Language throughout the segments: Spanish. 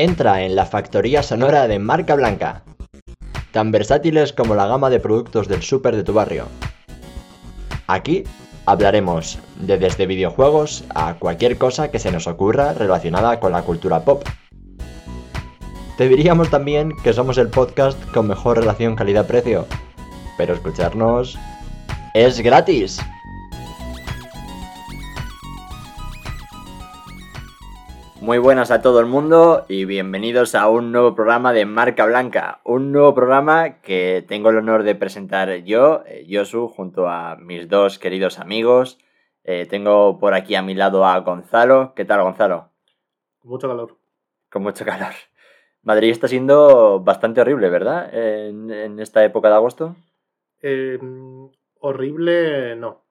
Entra en la factoría sonora de marca blanca, tan versátiles como la gama de productos del súper de tu barrio. Aquí hablaremos de desde videojuegos a cualquier cosa que se nos ocurra relacionada con la cultura pop. Te diríamos también que somos el podcast con mejor relación calidad-precio, pero escucharnos es gratis. Muy buenas a todo el mundo y bienvenidos a un nuevo programa de Marca Blanca. Un nuevo programa que tengo el honor de presentar yo, eh, Josu, junto a mis dos queridos amigos. Eh, tengo por aquí a mi lado a Gonzalo. ¿Qué tal, Gonzalo? Con mucho calor. Con mucho calor. Madrid está siendo bastante horrible, ¿verdad? En, en esta época de agosto. Eh, horrible, no.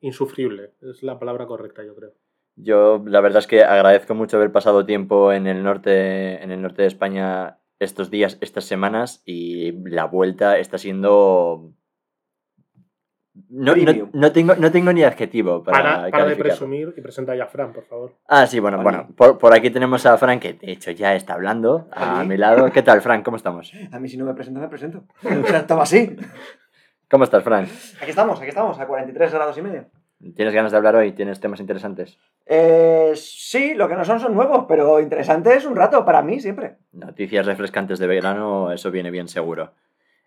Insufrible. Es la palabra correcta, yo creo. Yo la verdad es que agradezco mucho haber pasado tiempo en el norte, en el norte de España estos días, estas semanas y la vuelta está siendo no, no, no tengo, no tengo ni adjetivo para, Para, para de presumir y presenta ya a Fran, por favor. Ah, sí, bueno, bueno, por, por aquí tenemos a Fran, que de hecho ya está hablando a Oli. mi lado. ¿Qué tal, Fran? ¿Cómo estamos? A mí si no me presento, me presento. Estaba así. ¿Cómo estás, Fran? Aquí estamos, aquí estamos, a 43 grados y medio. ¿Tienes ganas de hablar hoy? ¿Tienes temas interesantes? Eh, sí, lo que no son son nuevos, pero interesante es un rato para mí siempre. Noticias refrescantes de verano, eso viene bien seguro.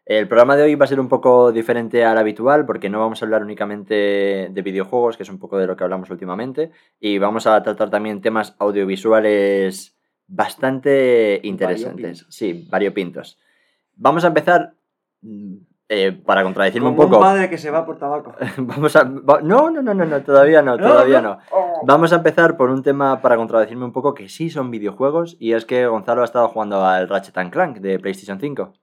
El programa de hoy va a ser un poco diferente al habitual porque no vamos a hablar únicamente de videojuegos, que es un poco de lo que hablamos últimamente, y vamos a tratar también temas audiovisuales bastante interesantes. Variopintos. Sí, variopintos. Vamos a empezar, mm, eh, para contradecirme Como un poco. padre que se va por tabaco. Vamos a. va- No, no, no, no, no, todavía no, todavía no. Vamos a empezar por un tema para contradecirme un poco que sí son videojuegos y es que Gonzalo ha estado jugando al Ratchet and Clank de PlayStation 5.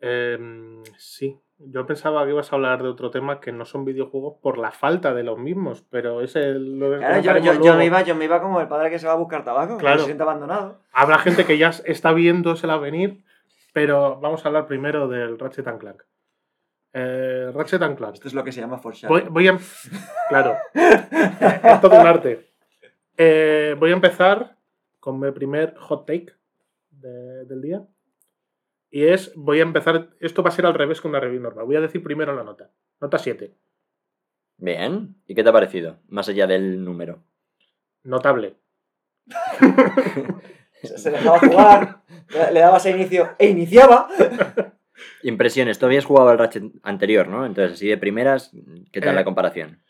Eh, sí. Yo pensaba que ibas a hablar de otro tema que no son videojuegos por la falta de los mismos, pero ese lo Claro, yo, yo- yo me iba, yo me iba como el padre que se va a buscar tabaco, Claro. que se siente abandonado. Habrá gente que ya está viéndosela venir, pero vamos a hablar primero del Ratchet and Clank. Eh, Ratchet and Clank. Esto es lo que se llama foreshadow. Voy, voy a. Claro. es todo un arte. Eh, voy a empezar con mi primer hot take de- del día. Y es, voy a empezar, esto va a ser al revés que una review normal. Voy a decir primero la nota. Nota 7. Bien. ¿Y qué te ha parecido? Más allá del número. Notable. Se, dejaba jugar, le, le dabas a inicio e iniciaba. Impresiones. Tú habías jugado al Ratchet anterior, ¿no? Entonces, así de primeras, ¿qué tal Eh. la comparación?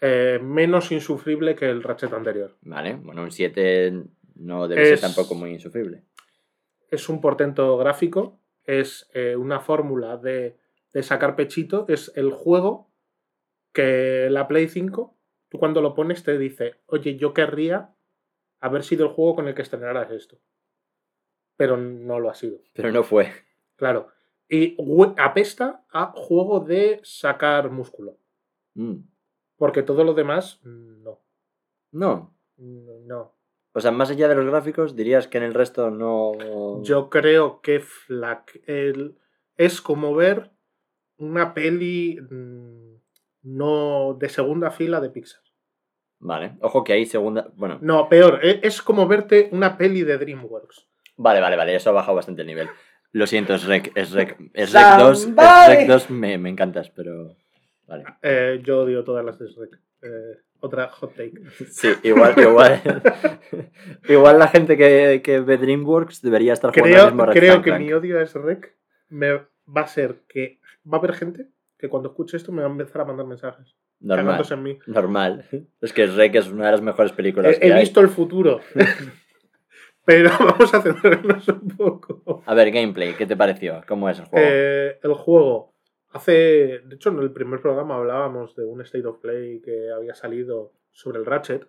Eh, menos insufrible que el Ratchet anterior. Vale. Bueno, un 7 no debe ser tampoco muy insufrible. Es un portento gráfico. Es eh, una fórmula de, de sacar pechito. Es el juego que la Play 5, tú cuando lo pones te dice, oye, yo querría haber sido el juego con el que estrenaras esto. Pero no lo ha sido. Pero no fue. Claro. Y apesta a juego de sacar músculo. Mm. Porque todo lo demás, no. No. No. O sea, más allá de los gráficos, dirías que en el resto no. Yo creo que Flack el- es como ver una peli mm, no de segunda fila de Pixar. Vale. Ojo que hay segunda. Bueno, No, peor, e- es como verte una peli de DreamWorks. Vale, vale, vale, eso ha bajado bastante el nivel. Lo siento, es Rec, es Rec, es Rec 2, es. Rec 2 me, me encantas, pero... Vale. Eh, yo odio todas las de Shrek. Eh, otra hot take. Sí, igual, igual... igual la gente que, que ve DreamWorks debería estar jugando al Creo, mismo creo que mi odio a Shrek me va a ser que va a haber gente que cuando escuche esto me va a empezar a mandar mensajes. Normal, cagándose en mí. normal. Es que Rec es una de las mejores películas He, que he hay. visto el futuro. Pero vamos a centrarnos un poco. A ver, gameplay, ¿qué te pareció? ¿Cómo es el juego? Eh, el juego. Hace. De hecho, en el primer programa hablábamos de un State of Play que había salido sobre el Ratchet.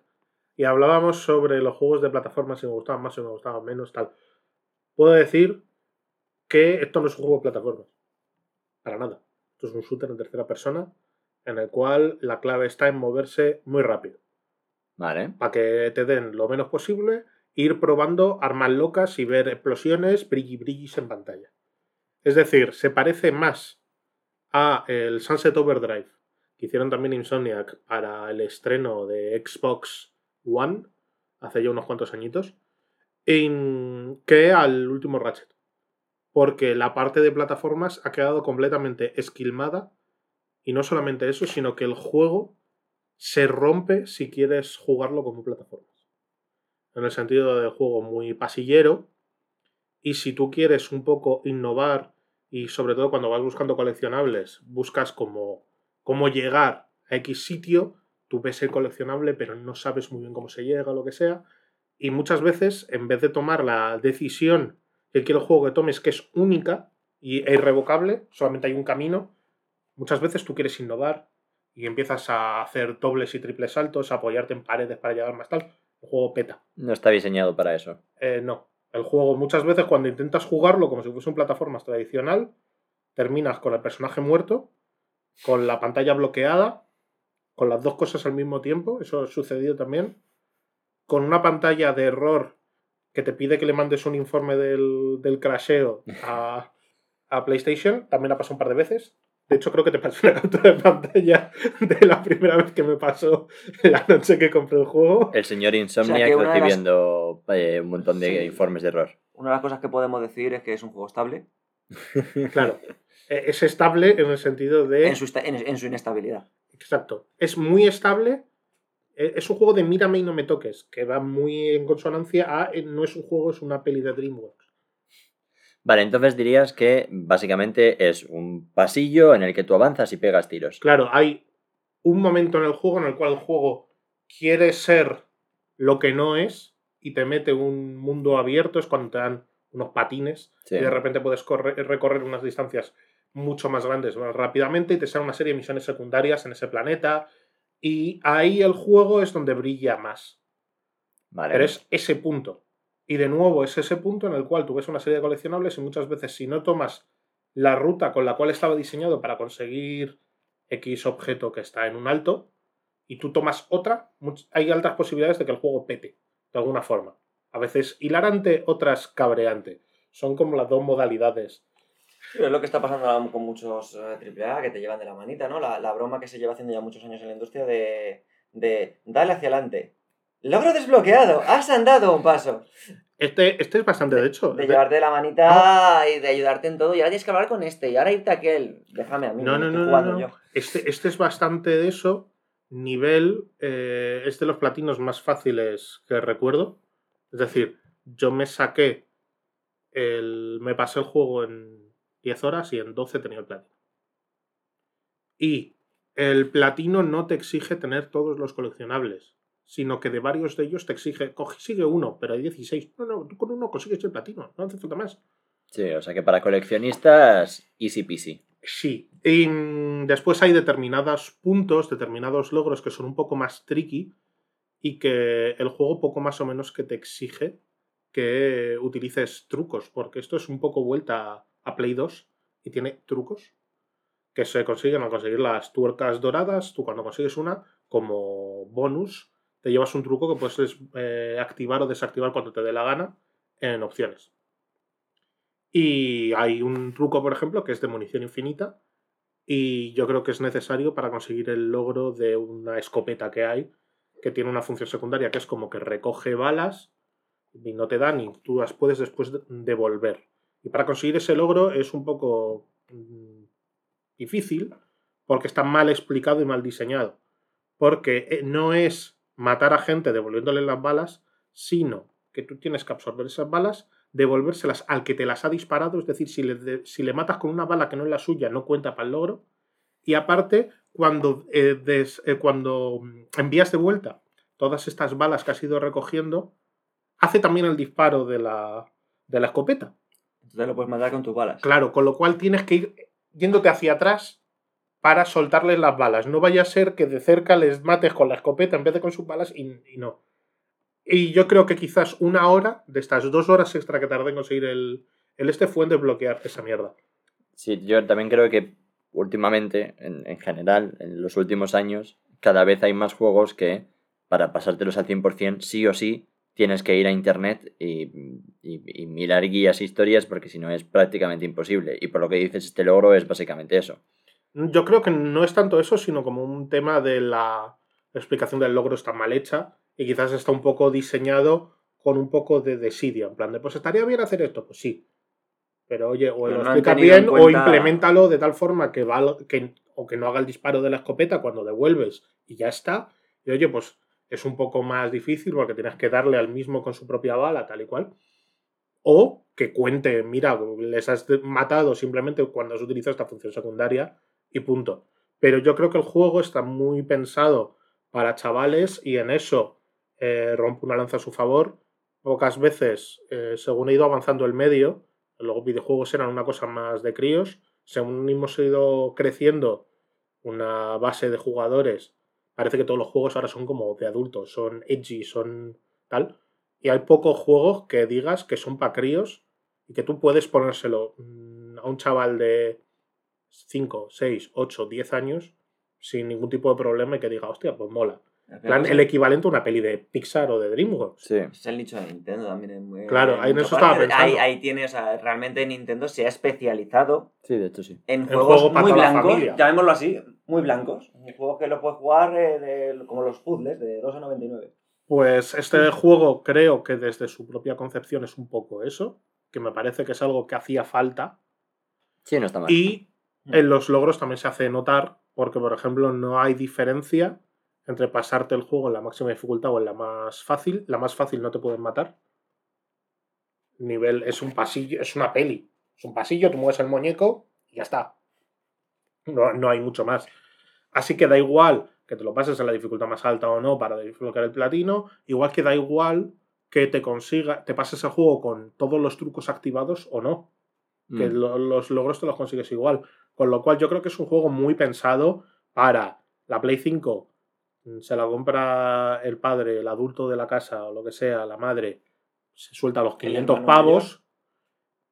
Y hablábamos sobre los juegos de plataforma, si me gustaban más, si me gustaban menos, tal. Puedo decir que esto no es un juego de plataformas. Para nada. Esto es un shooter en tercera persona en el cual la clave está en moverse muy rápido. Vale. Para que te den lo menos posible, ir probando armas locas y ver explosiones, brilli brillis en pantalla. Es decir, se parece más a el Sunset Overdrive, que hicieron también Insomniac para el estreno de Xbox One, hace ya unos cuantos añitos, que al último Ratchet. Porque la parte de plataformas ha quedado completamente esquilmada. Y no solamente eso, sino que el juego se rompe si quieres jugarlo como plataformas. En el sentido del juego muy pasillero. Y si tú quieres un poco innovar y sobre todo cuando vas buscando coleccionables, buscas como cómo llegar a X sitio, tú ves el coleccionable pero no sabes muy bien cómo se llega o lo que sea. Y muchas veces, en vez de tomar la decisión que quiere el juego que tomes, que es única e irrevocable, solamente hay un camino, muchas veces tú quieres innovar y empiezas a hacer dobles y triples saltos, a apoyarte en paredes para llegar más tal. El juego peta. No está diseñado para eso. Eh, no. El juego muchas veces cuando intentas jugarlo como si fuese un plataformas tradicional, terminas con el personaje muerto, con la pantalla bloqueada, con las dos cosas al mismo tiempo, eso ha sucedido también, con una pantalla de error que te pide que le mandes un informe del, del crasheo a, a PlayStation, también ha pasado un par de veces. De hecho, creo que te pasé una captura de pantalla de la primera vez que me pasó la noche que compré el juego. El señor Insomniac las- recibiendo eh, un montón de Sí. informes de error. Una de las cosas que podemos decir es que es un juego estable Claro. Eh, Es estable en el sentido de. en su, en- en su inestabilidad. Exacto. Es muy estable. Eh, Es un juego de mírame y no me toques, que va muy en consonancia a eh, no es un juego, es una peli de DreamWorks. Vale, entonces dirías que básicamente es un pasillo en el que tú avanzas y pegas tiros. Claro, hay un momento en el juego en el cual el juego quiere ser lo que no es y te mete un mundo abierto, es cuando te dan unos patines Sí. y de repente puedes correr- recorrer unas distancias mucho más grandes más rápidamente y te salen una serie de misiones secundarias en ese planeta y ahí el juego es donde brilla más. Vale. Pero es ese punto. Y de nuevo es ese punto en el cual tú ves una serie de coleccionables y muchas veces si no tomas la ruta con la cual estaba diseñado para conseguir X objeto que está en un alto y tú tomas otra, hay altas posibilidades de que el juego pete de alguna forma. A veces hilarante, otras cabreante. Son como las dos modalidades. Es lo que está pasando con muchos eh, AAA que te llevan de la manita, ¿no? La, la broma que se lleva haciendo ya muchos años en la industria de, de dale hacia adelante. Logro desbloqueado, has andado un paso. Este, este es bastante, de hecho. De de- llevarte la manita y de ayudarte en todo. Y ahora tienes que hablar con este. Y ahora irte a aquel. Déjame a mí. No, no, no, no, jugando no. yo. Este, este es bastante de eso. Nivel eh, es de los platinos más fáciles que recuerdo. Es decir, yo me saqué el. Me pasé el juego en 10 horas y en 12 tenía el platino. Y el platino no te exige tener todos los coleccionables, sino que de varios de ellos te exige. Sigue uno, pero hay 16. No, no, tú con uno consigues el platino, no hace falta más. Sí, o sea que para coleccionistas, easy peasy. Sí. Y mm, después hay determinados puntos, determinados logros que son un poco más tricky y que el juego poco más o menos que te exige que utilices trucos, porque esto es un poco vuelta a Play 2 y tiene trucos que se consiguen al conseguir las tuercas doradas. Tú cuando consigues una, como bonus, te llevas un truco que puedes eh, activar o desactivar cuando te dé la gana en opciones. Y hay un truco, por ejemplo, que es de munición infinita. Y yo creo que es necesario para conseguir el logro de una escopeta que hay, que tiene una función secundaria, que es como que recoge balas y no te dan y tú las puedes después de- devolver. Y para conseguir ese logro es un poco mm, difícil porque está mal explicado y mal diseñado. Porque eh, no es matar a gente devolviéndole las balas, sino que tú tienes que absorber esas balas, devolvérselas al que te las ha disparado, es decir, si le, de- si le matas con una bala que no es la suya, no cuenta para el logro. Y aparte, cuando, eh, des- eh, cuando envías de vuelta todas estas balas que has ido recogiendo, hace también el disparo de la, de la escopeta. Entonces lo puedes matar con tus balas. Claro, con lo cual tienes que ir yéndote hacia atrás para soltarles las balas. No vaya a ser que de cerca les mates con la escopeta en vez de con sus balas y, no. Y yo creo que quizás una hora de estas dos horas extra que tardé en conseguir el, este fue en desbloquear esa mierda. Sí, yo también creo que últimamente, en, en general, en los últimos años, cada vez hay más juegos que para pasártelos al 100% sí o sí tienes que ir a internet y, y- y mirar guías e historias porque si no es prácticamente imposible. Y por lo que dices, este logro es básicamente eso. Yo creo que no es tanto eso, sino como un tema de la explicación del logro está mal hecha y quizás está un poco diseñado con un poco de desidia. En plan de, pues estaría bien hacer esto, pues sí. Pero oye, o Pero lo no en bien o cuenta- implementalo de tal forma que, que o que no haga el disparo de la escopeta cuando devuelves y ya está. Y oye, pues es un poco más difícil porque tienes que darle al mismo con su propia bala, tal y cual. O que cuente, mira, les has matado simplemente cuando has utilizado esta función secundaria y punto. Pero yo creo que el juego está muy pensado para chavales y en eso eh, rompo una lanza a su favor. Pocas veces, eh, según he ido avanzando el medio, los videojuegos eran una cosa más de críos, según hemos ido creciendo una base de jugadores, parece que todos los juegos ahora son como de adultos, son edgy, son tal. Y hay pocos juegos que digas que son para críos y que tú puedes ponérselo mm, a un chaval de 5, 6, 8, 10 años sin ningún tipo de problema y que diga, hostia, pues mola. En plan, el equivalente a una peli de Pixar o de DreamWorks. Sí. Es el nicho de Nintendo también. en muy- Claro, ahí en eso estaba pensando. Ahí, ahí tiene, o sea, realmente Nintendo se ha especializado Sí, de hecho sí. en El juegos juego muy blancos, llamémoslo así, muy blancos. En juegos que lo puedes jugar eh, de- como los puzzles, de 2 a 99. Pues este juego creo que desde su propia concepción es un poco eso, que me parece que es algo que hacía falta. Sí, no está mal. Y en los logros también se hace notar, porque por ejemplo no hay diferencia entre pasarte el juego en la máxima dificultad o en la más fácil. La más fácil no te pueden matar. Nivel es un pasillo, es una peli. Es un pasillo, tú mueves el muñeco y ya está. No, no hay mucho más. Así que da igual que te lo pases en la dificultad más alta o no para desbloquear el platino. Igual que da igual que te consiga, te pases el juego con todos los trucos activados o no que Mm. lo- los logros te los consigues igual. Con lo cual yo creo que es un juego muy pensado para la Play 5. mm, Se la compra el padre, el adulto de la casa o lo que sea, la madre, se suelta los 500 hermano pavos.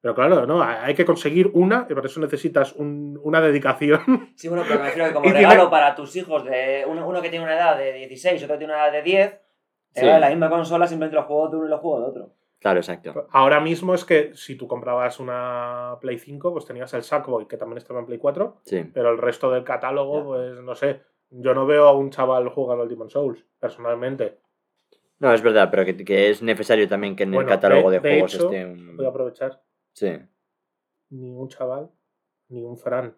Pero claro, no, hay que conseguir una y para eso necesitas un- una dedicación. Sí, bueno, pero me refiero que como tiene- regalo para tus hijos, de uno, uno que tiene una edad de 16 y otro que tiene una edad de 10, te Sí. vale la misma consola, simplemente los juegos de uno y los juegos de otro. Claro, exacto. Ahora mismo es que si tú comprabas una Play 5, pues tenías el Sackboy, que también estaba en Play 4, Sí. Pero el resto del catálogo, pues no sé. Yo no veo a un chaval jugando al Demon Souls, personalmente. No, es verdad, pero que, que es necesario también que en Bueno, el catálogo de- de, de juegos hecho, esté un... Voy a aprovechar. Sí. Ni un chaval, ni un Fran.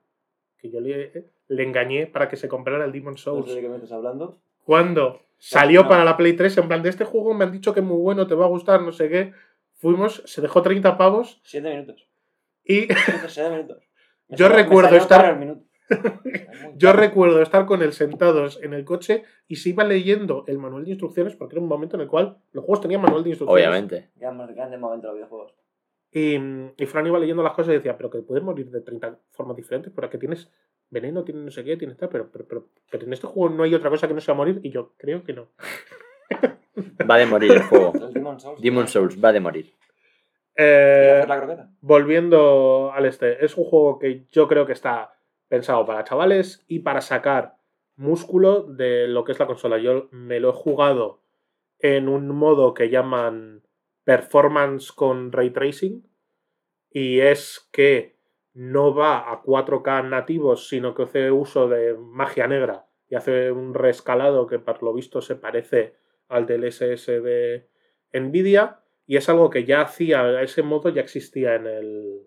Que yo le, le engañé para que se comprara el Demon No Souls. sé de qué me estás hablando. Cuando salió no. para la Play 3, en plan de este juego me han dicho que es muy bueno, te va a gustar, no sé qué. Fuimos, se dejó 30 pavos 7 minutos. y 7 minutos. Me Yo salió- recuerdo estar- yo recuerdo estar con él sentados en el coche y se iba leyendo el manual de instrucciones porque era un momento en el cual los juegos tenían manual de instrucciones. Obviamente. Gran, grande momento de los videojuegos. Y, y Fran iba leyendo las cosas y decía, pero que puedes morir de 30 formas diferentes, pero que tienes veneno, tienes no sé qué, tienes tal, pero, pero, pero, pero en este juego no hay otra cosa que no sea morir, y yo creo que no. Va de morir el juego. El Demon Souls. Demon Souls va de morir. ¿Quieres Eh, hacer la croqueta? volviendo al este, es un juego que yo creo que está pensado para chavales y para sacar músculo de lo que es la consola. Yo me lo he jugado en un modo que llaman performance con ray tracing y es que no va a 4K nativos, sino que hace uso de magia negra y hace un rescalado que por lo visto se parece al del SS de Nvidia y es algo que ya hacía, ese modo ya existía en el,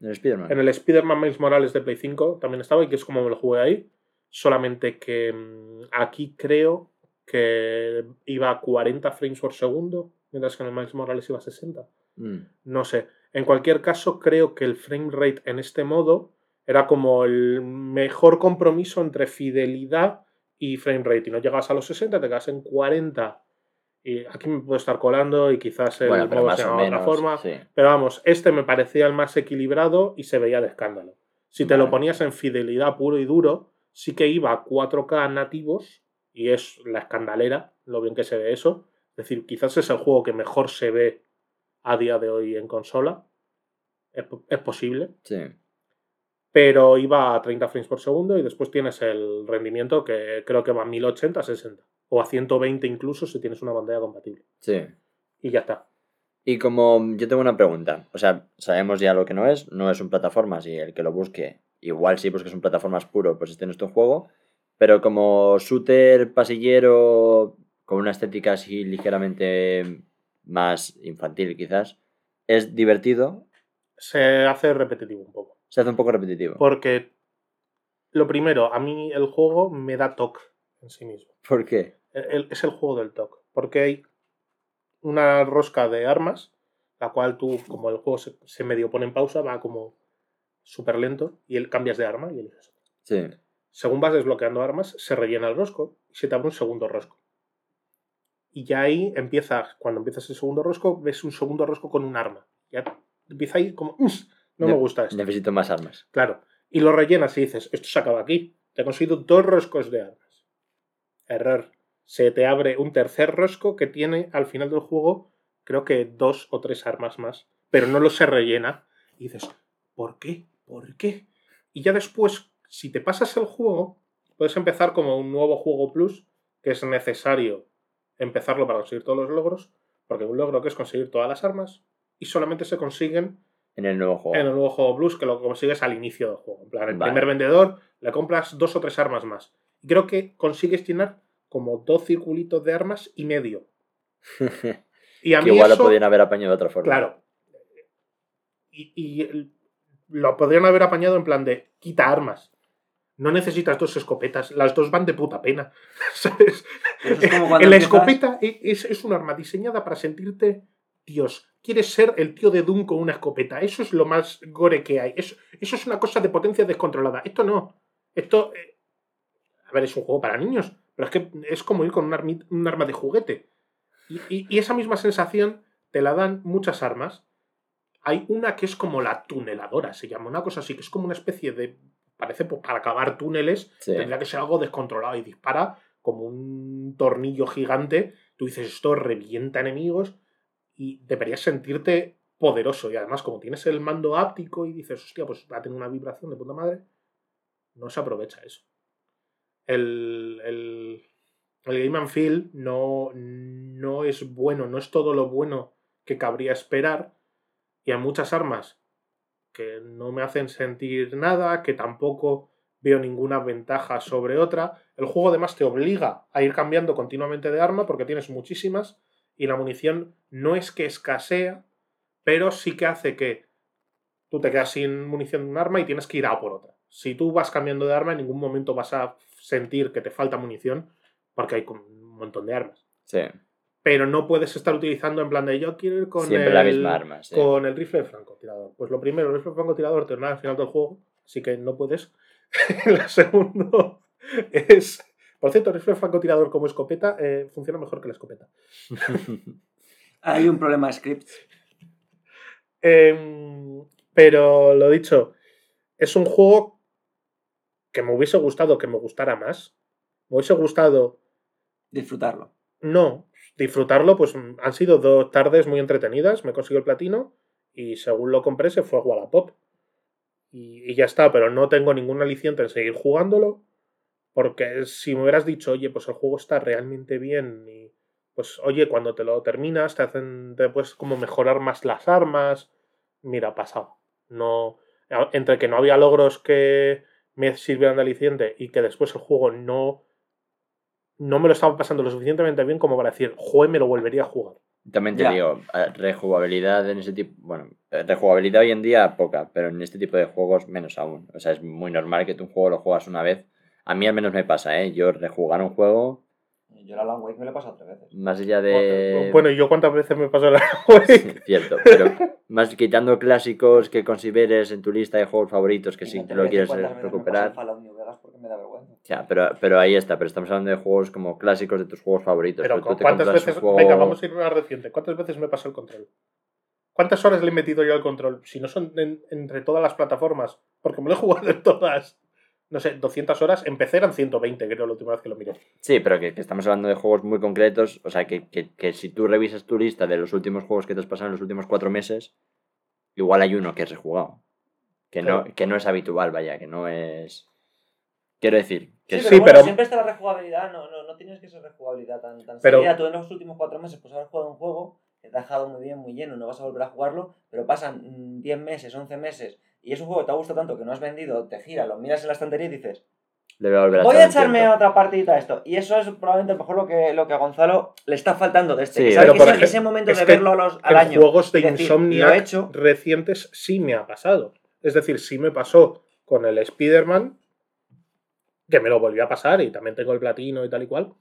El Spider-Man. en el Spider-Man Miles Morales de Play 5 también estaba y que es como me lo jugué ahí. Solamente que mm, aquí creo que iba a 40 frames por segundo, mientras que en el Miles Morales iba a 60. Mm. No sé. En cualquier caso, creo que el frame rate en este modo era como el mejor compromiso entre fidelidad y frame rate. Y no llegas a los 60, te quedas en 40. Y aquí me puedo estar colando y quizás el Bueno, modo más se o llama de otra forma. Sí. Pero vamos, este me parecía el más equilibrado y se veía de escándalo. Si te lo ponías en fidelidad puro y duro, sí que iba a 4K nativos y es la escandalera, lo bien que se ve eso. Es decir, quizás es el juego que mejor se ve a día de hoy en consola. Es, es posible. Sí. Pero iba a 30 frames por segundo y después tienes el rendimiento que creo que va a 1080 a 60. O a 120 incluso si tienes una pantalla compatible. Sí. Y ya está. Y como yo tengo una pregunta, o sea, sabemos ya lo que no es, no es un plataformas y el que lo busque, igual sí, pues que es un plataformas puro, pues este no es tu juego, pero como shooter pasillero con una estética así ligeramente más infantil quizás, es divertido, Se hace repetitivo un poco. se hace un poco repetitivo. Porque, lo primero, a mí el juego me da toque en sí mismo. ¿Por qué? El- el- es el juego del toque. Porque hay una rosca de armas, la cual tú, como el juego se, se medio pone en pausa, va como súper lento y él cambias de arma y eliges. Sí. Según vas desbloqueando armas, se rellena el rosco y se te abre un segundo rosco. Y ya ahí empieza, cuando empiezas el segundo rosco, ves un segundo rosco con un arma. Ya empieza ahí como, "Uf, no me gusta esto. Necesito más armas. Claro. Y lo rellenas y dices, esto se acaba aquí. Te he conseguido dos roscos de armas. Error. Se te abre un tercer rosco que tiene al final del juego, creo que dos o tres armas más. Pero no lo se rellena. Y dices, ¿por qué? ¿Por qué? Y ya después, si te pasas el juego, puedes empezar como un nuevo juego plus, que es necesario empezarlo para conseguir todos los logros. Porque un logro que es conseguir todas las armas. Y solamente se consiguen En el nuevo juego. en el nuevo juego Plus que lo consigues al inicio del juego. En plan, el Vale. primer vendedor le compras dos o tres armas más. Y creo que consigues llenar como dos circulitos de armas y medio. Y a que mí igual eso, lo podían haber apañado de otra forma. claro. Y, y lo podrían haber apañado en plan de quita armas. No necesitas dos escopetas, las dos van de puta pena. ¿Sabes? Es como la escopeta es, es un arma diseñada para sentirte Dios. Quieres ser el tío de Doom con una escopeta. Eso es lo más gore que hay. Eso, eso es una cosa de potencia descontrolada. Esto no. Esto. eh, a ver, es un juego para niños. Pero es que es como ir con un, armi- un arma de juguete. Y, y- y esa misma sensación te la dan muchas armas. Hay una que es como la tuneladora, se llama. Una cosa así, que es como una especie de. Parece pues, para cavar túneles Sí. tendría que ser algo descontrolado y dispara como un tornillo gigante. Tú dices, esto revienta enemigos y deberías sentirte poderoso. Y además, como tienes el mando áptico y dices, hostia, pues va a tener una vibración de puta madre, no se aprovecha eso. El, el, el Game and Feel no, no es bueno, no es todo lo bueno que cabría esperar. Y hay muchas armas que no me hacen sentir nada, que tampoco veo ninguna ventaja sobre otra. El juego además te obliga a ir cambiando continuamente de arma porque tienes muchísimas y la munición no es que escasea, pero sí que hace que tú te quedas sin munición de un arma y tienes que ir a por otra. Si tú vas cambiando de arma, en ningún momento vas a sentir que te falta munición porque hay un montón de armas. Sí. Pero no puedes estar utilizando en plan de yo quiero ir con Siempre el, la misma arma. sí. con el rifle de francotirador. Pues lo primero, el rifle de francotirador te al final del juego, así que no puedes. lo segundo es. Por cierto, el rifle de francotirador como escopeta eh, funciona mejor que la escopeta. Hay un problema de script. Em, pero lo dicho, es un juego que me hubiese gustado que me gustara más. Me hubiese gustado, Disfrutarlo. no, disfrutarlo, pues mm, han sido dos tardes muy entretenidas. Me consiguió el platino y según lo compré se fue a Wallapop. Y, y ya está, pero no tengo ningún aliciente en seguir jugándolo. Porque si me hubieras dicho, oye, pues el juego está realmente bien y pues oye, cuando te lo terminas te hacen, puedes como mejorar más las armas. Mira, pasado. No, entre que no había logros que me sirvieran de aliciente y que después el juego no, no me lo estaba pasando lo suficientemente bien como para decir, jue, me lo volvería a jugar. También te Ya. digo, rejugabilidad en ese tipo. Bueno, eh, rejugabilidad hoy en día poca, pero en este tipo de juegos menos aún. O sea, es muy normal que tú un juego lo juegas una vez. A mí al menos me pasa, ¿eh? Yo rejugar un juego, Yo la Long Wake me lo he pasado tres veces. más allá de. Bueno, ¿y yo cuántas veces me pasó la Sí, cierto, pero más quitando clásicos que consideres en tu lista de juegos favoritos que Y sí te lo quieres recuperar. Me da vergüenza. Ya, pero, pero ahí está, pero estamos hablando de juegos como clásicos de tus juegos favoritos. Pero Pero tú te ¿cuántas veces? juego- Venga, vamos a ir más reciente. ¿Cuántas veces me pasó el control? ¿Cuántas horas le he metido yo al control? Si no son en- entre todas las plataformas, porque me lo he jugado en todas. No sé, 200 horas. Empecé eran 120, creo, la última vez que lo miré. Sí, pero que, que estamos hablando de juegos muy concretos. O sea, que, que, que si tú revisas tu lista de los últimos juegos que te has pasado en los últimos cuatro meses, igual hay uno que es rejugado. Que, no, que no es habitual, vaya, que no es. Quiero decir, que Sí, pero, Sí, bueno, pero- siempre está la rejugabilidad, no, no, no tienes que ser rejugabilidad tan, tan Pero- seguida. Tú en los últimos cuatro meses pues haber jugado un juego que te ha dejado muy bien, muy lleno, no vas a volver a jugarlo, pero pasan mm, 10 meses, 11 meses, y es un juego que te ha gustado tanto que no has vendido, te gira, lo miras en la estantería y dices, Le voy a volver a Voy a echarme otra partidita a esto. Y eso es probablemente a lo mejor lo que, lo que a Gonzalo le está faltando de este. Sí, que sabe pero que por ese, ejemplo, ese momento es de verlo a los- al en año. juegos de Insomniac he hecho. recientes sí me ha pasado. Es decir, sí me pasó con el Spider-Man, que me lo volvió a pasar y también tengo el platino y tal y cual.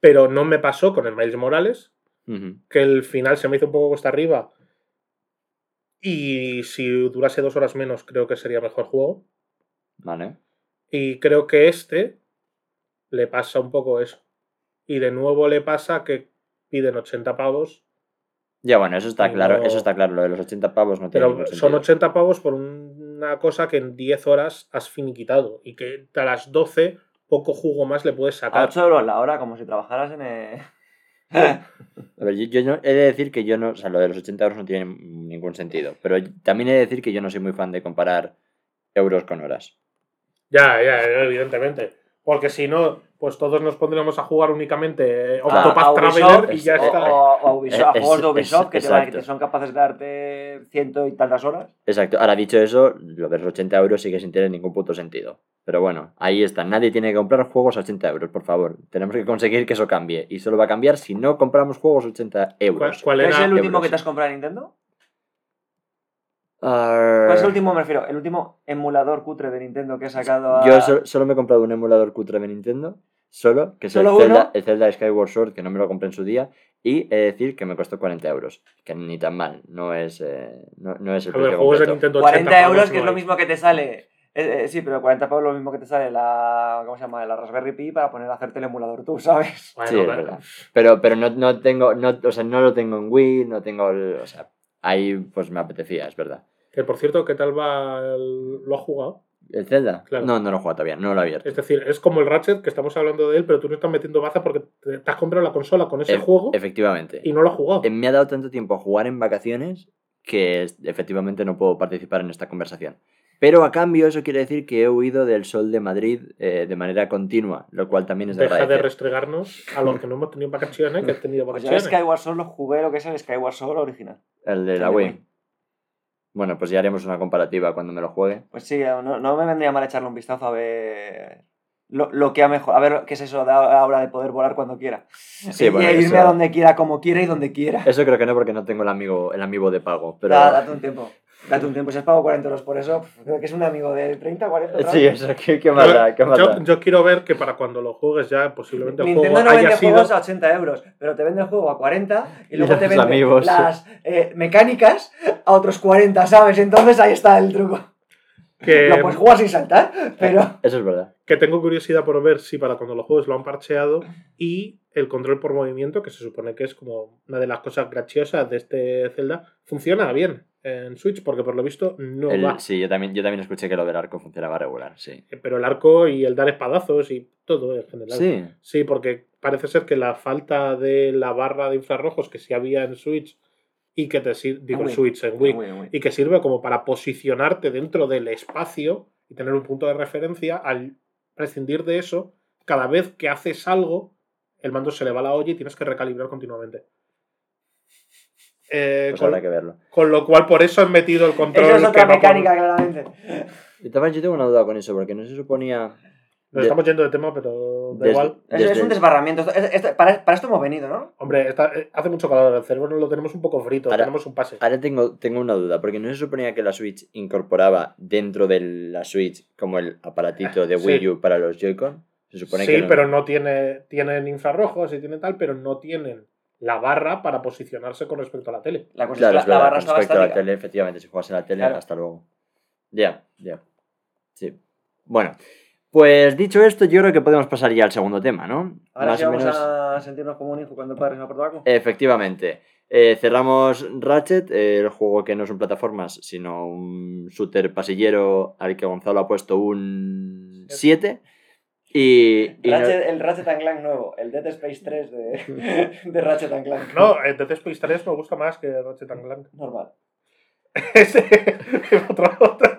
Pero no me pasó con el Miles Morales, que el final se me hizo un poco cuesta arriba. Y si durase dos horas menos, creo que sería mejor juego. Vale. Y creo que este le pasa un poco eso. Y de nuevo le pasa que piden 80 pavos, Ya, bueno, eso está claro. no- Eso está claro. Lo de los 80 pavos no tiene pero son sentido. 80 pavos por una cosa que en 10 horas has finiquitado. Y que a las 12 poco jugo más le puedes A sacar. 8 euros la hora, como si trabajaras en. eh, A ver, yo, yo no- he de decir que yo no. O sea, lo de los 80 euros no tiene ningún sentido. Pero también he de decir que yo no soy muy fan de comparar euros con horas. Ya, ya, evidentemente. Porque si no, pues todos nos pondremos a jugar únicamente a- Octopath a Ubisoft, Traveler y ya está. o- o a Ubisoft, Es- juegos de es- Ubisoft que, te van- exacto. que son capaces de darte ciento y tantas horas. Exacto. Ahora, dicho eso, lo de los 80 euros sigue sin tener ningún puto sentido. Pero bueno, ahí está. Nadie tiene que comprar juegos a 80 euros, por favor. Tenemos que conseguir que eso cambie. Y solo va a cambiar si no compramos juegos a 80 ¿Cuál, euros. cuál ¿Cuál es el último euros. que te has comprado en Nintendo? ¿Cuál es el último, me refiero? El último emulador cutre de Nintendo que ha sacado a... Yo so- solo me he comprado un emulador cutre de Nintendo. Solo, que es el ¿Solo Zelda, uno? el Zelda Skyward Sword, que no me lo compré en su día. Y he de decir que me costó 40 euros. Que ni tan mal. No es, eh, no, no es el precio juegos de completo. Nintendo 80 40 euros, que es lo mismo que te sale... eh, eh, sí, pero 40 pavos es lo mismo que te sale la... ¿Cómo se llama? La Raspberry Pi para poner a hacerte el emulador tú, ¿sabes? Bueno, Sí, es pero- verdad. Pero, pero no, no tengo, no, o sea, no lo tengo en Wii, no tengo, el- o sea, ahí pues me apetecía, es verdad. Que por cierto, ¿qué tal va? el- ¿Lo ha jugado? ¿El Zelda? Claro. No, no lo he jugado todavía, no lo he abierto. Es decir, es como el Ratchet, que estamos hablando de él, pero tú no estás metiendo baza porque te, te has comprado la consola con ese Ef- juego Efectivamente. y no lo has jugado. Eh, Me ha dado tanto tiempo a jugar en vacaciones que efectivamente no puedo participar en esta conversación. Pero a cambio eso quiere decir que he huido del sol de Madrid eh, de manera continua, lo cual también es de Deja de agradecer. restregarnos a los que no hemos tenido vacaciones, que he tenido Pues yo el vacaciones. Skyward Sword lo jugué lo que es el Skyward Sword original. El de la El de Wii. Bueno, pues ya haremos una comparativa cuando me lo juegue. Pues sí, no, no me vendría mal echarle un vistazo a ver lo, lo que ha mejor, a ver qué es eso de ahora de poder volar cuando quiera. Sí, y bueno, irme eso- a donde quiera, como quiera y donde quiera. Eso creo que no porque no tengo el amigo, el amigo de pago. Pero... Da- date un tiempo. Date un tiempo. Si has pagado 40 euros por eso, creo que es un amigo de 30, 40. ¿sabes? Sí, eso, ¿qué, qué más da? ¿Qué más yo, quiero ver que para cuando lo juegues ya posiblemente el Nintendo juego no vende haya sido... juegos a 80 euros, pero te vende el juego a 40 y Y luego te vende amigos. las eh, mecánicas a otros 40, ¿sabes? Entonces ahí está el truco. Que, Lo puedes jugar sin saltar, pero... Eso es verdad. que tengo curiosidad por ver si para cuando lo juegues lo han parcheado y el control por movimiento, que se supone que es como una de las cosas graciosas de este Zelda, funciona bien en Switch, porque por lo visto no El- va. sí, yo también, yo también escuché que lo del arco funcionaba regular, sí. Pero el arco y el dar espadazos y todo en general. Sí, Sí, porque parece ser que la falta de la barra de infrarrojos que sí había en Switch y que te sirve, digo. Switch, en Wii, Muy, muy. y que sirve como para posicionarte dentro del espacio y tener un punto de referencia, al prescindir de eso, cada vez que haces algo, el mando se le va la olla y tienes que recalibrar continuamente. Eh, pues con, habrá que verlo. con lo cual, por eso han metido el control. Eso es otra que va por- mecánica, claramente. Todas maneras, yo tengo una duda con eso, porque no se suponía... Nos de- estamos yendo de tema, pero da Desde- igual. Es, un desbarramiento. Esto- es- esto- para, para esto hemos venido, ¿no? Hombre, está- eh, hace mucho calor, el cerebro lo tenemos un poco frito, Ahora- tenemos un pase. Ahora tengo, tengo una duda, porque no se suponía que la Switch incorporaba dentro de la Switch como el aparatito de Sí. Wii U para los Joy-Con. Se supone Sí, que no. pero no tiene, tienen infrarrojos y tienen tal, pero no tienen la barra para posicionarse con respecto a la tele. La cosa Claro, es que la, barra con respecto a la tele, efectivamente, si juegas en la tele, Claro. hasta luego. Ya, ya. Sí. Bueno, pues dicho esto, yo creo que podemos pasar ya al segundo tema, ¿no? Ahora Más sí vamos menos. a sentirnos como un hijo cuando el padre se va por tabaco. Efectivamente. Eh, cerramos Ratchet, eh, el juego que no son plataformas, sino un shooter pasillero al que Gonzalo ha puesto un 7. Y, y no- Ratchet- El Ratchet and Clank nuevo, el Dead Space 3 de, de Ratchet and Clank. No, el Dead Space 3 me gusta más que Ratchet and Clank. Normal. Ese otra, otra,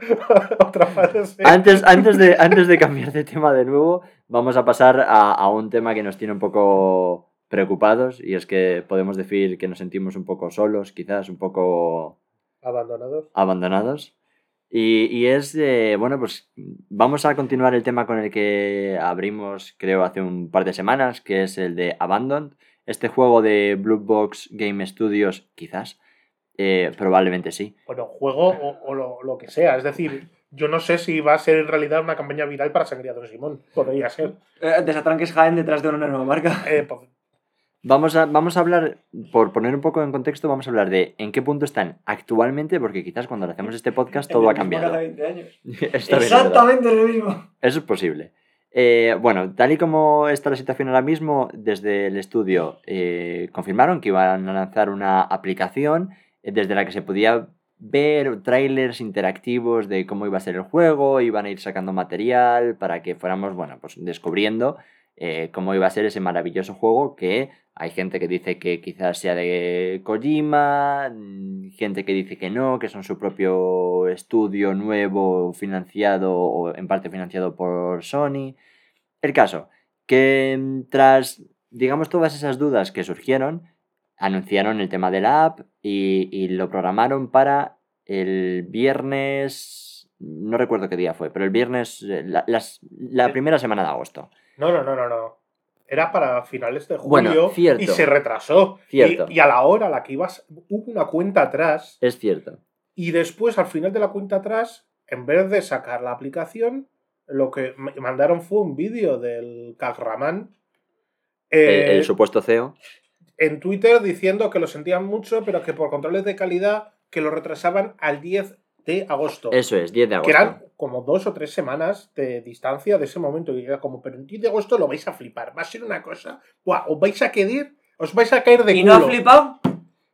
otra fase. antes, antes, de, antes de cambiar de tema de nuevo, vamos a pasar a, a un tema que nos tiene un poco preocupados y es que podemos decir que nos sentimos un poco solos, quizás un poco Abandonados. abandonados. Y, y es, eh, bueno, pues vamos a continuar el tema con el que abrimos, creo, hace un par de semanas, que es el de Abandoned. Este juego de Blue Box Game Studios, quizás, eh, probablemente sí. Bueno, juego o, o lo, lo que sea. Es decir, yo no sé si va a ser en realidad una campaña viral para Sangría Don Simón. Podría ser. Eh, Desatranques Jaén detrás de una nueva marca. Eh, pues, Vamos a, vamos a hablar, por poner un poco en contexto, vamos a hablar de en qué punto están actualmente, porque quizás cuando hacemos este podcast todo ha cambiado. Hace 20 años. Exactamente lo mismo. Eso es posible. Eh, bueno, tal y como está la situación ahora mismo, desde el estudio eh, confirmaron que iban a lanzar una aplicación eh, desde la que se podía ver trailers interactivos de cómo iba a ser el juego, iban a ir sacando material para que fuéramos, bueno, pues descubriendo eh, cómo iba a ser ese maravilloso juego que hay gente que dice que quizás sea de Kojima, mm, gente que dice que no, que son su propio estudio nuevo financiado o en parte financiado por Sony. El caso, que mm, tras, digamos, todas esas dudas que surgieron, anunciaron el tema de la app y, y lo programaron para el viernes, no recuerdo qué día fue, pero el viernes, eh, la, las- la primera semana de agosto. No, no, no, no, no. Era para finales de julio Bueno, cierto. y se retrasó. Y- Cierto. Y, a la hora a la que ibas, hubo una cuenta atrás Es cierto. y después al final de la cuenta atrás, en vez de sacar la aplicación, lo que mandaron fue un vídeo del Kahraman El, eh, el supuesto CEO. en Twitter diciendo que lo sentían mucho, pero que por controles de calidad que lo retrasaban al 10 de agosto. Eso es, 10 de que agosto. eran como dos o tres semanas de distancia de ese momento. Y era como, pero el 10 de agosto lo vais a flipar. Va a ser una cosa. Buah, os vais a caer, os vais a caer de ¿Y culo. no has flipado?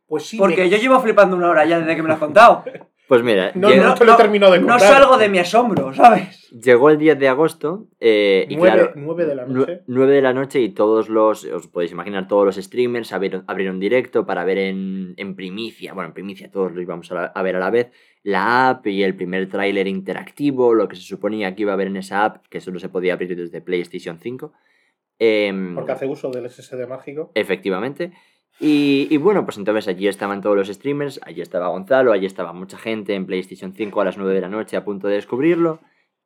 Pues sí, Porque me- yo llevo flipando una hora ya desde que me lo has contado. Pues mira, No, llegó, no te lo he terminado de no salgo de mi asombro, ¿sabes? llegó el 10 de agosto eh, y Nueve- claro, nueve de la noche. 9 de la noche y todos los, os podéis imaginar, todos los streamers abrieron, abrieron directo para ver en, en primicia, bueno, en primicia todos lo íbamos a, la- a ver a la vez, la app y el primer tráiler interactivo, lo que se suponía que iba a haber en esa app, que solo se podía abrir desde PlayStation 5. Em, Porque hace uso del SSD mágico. Efectivamente. Y, y bueno, pues entonces allí estaban todos los streamers, allí estaba Gonzalo, allí estaba mucha gente en PlayStation 5 a las 9 de la noche a punto de descubrirlo.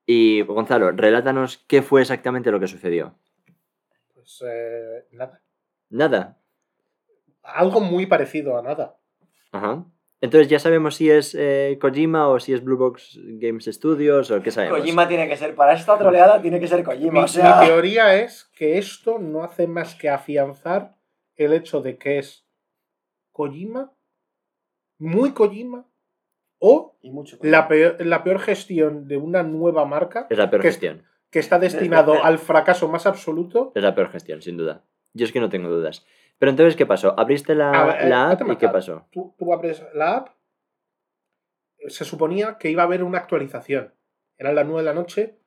Y Gonzalo, relátanos qué fue exactamente lo que sucedió. Pues eh, nada. Nada. Algo muy parecido a nada. Ajá. Entonces ya sabemos si es eh, Kojima o si es Blue Box Games Studios o qué sabemos. Kojima tiene que ser, para esta troleada tiene que ser Mi, Kojima. Mi teoría es que esto no hace más que afianzar el hecho de que es Kojima, muy Kojima, o y mucho. la peor, la peor gestión de una nueva marca Es la peor que- gestión. que está destinado al fracaso más absoluto. Es la peor gestión, sin duda. Yo es que no tengo dudas. Pero entonces, ¿qué pasó? ¿Abriste la, A ver, la eh, app y qué pasó? Tú, tú abres la app, se suponía que iba a haber una actualización. Eran las 9 de la noche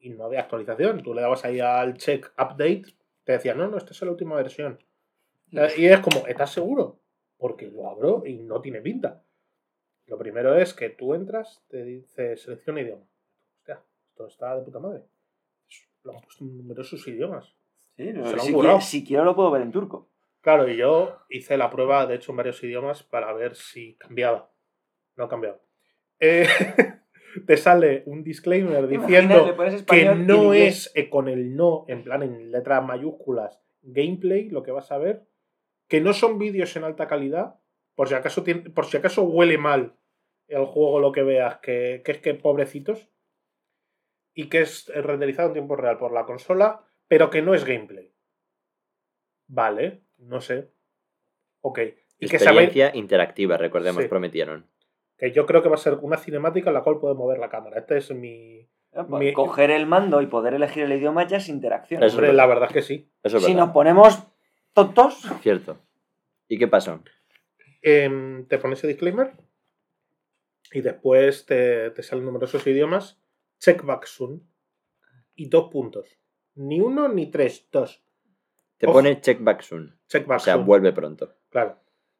y no había actualización. Tú le dabas ahí al check update, te decía, no, no, esta es la última versión. Y es como, ¿estás seguro? Porque lo abro y no tiene pinta. Lo primero es que tú entras, te dice selecciona idioma. Hostia, esto está de puta madre. Lo han puesto en numerosos idiomas. Sí, no, si, quiero, si quiero lo puedo ver en turco. Claro, y yo hice la prueba, de hecho, en varios idiomas para ver si cambiaba. No ha cambiado. Eh, te sale un disclaimer diciendo que no es eh, con el no, en plan en letras mayúsculas, gameplay, lo que vas a ver, que no son vídeos en alta calidad, por si acaso, tiene- por si acaso huele mal el juego lo que veas, que, que es que pobrecitos, y que es renderizado en tiempo real por la consola, pero que no es gameplay. Vale, no sé. Ok. Y que Experiencia interactiva, recordemos, Sí. prometieron. que yo creo que va a ser una cinemática en la cual puede mover la cámara. Este es mi. Eh, pues, Mi- Coger el mando y poder elegir el idioma ya es interacción. Eso es la verdad es que sí. Eso es si verdad. nos ponemos tontos, Cierto. ¿Y qué pasó? Em, te pones ese disclaimer y después te, te salen numerosos idiomas. Check back soon. Y dos puntos. Ni uno ni tres, dos. Te Ojo. pone check back soon. Check back O sea, soon. vuelve pronto. Claro.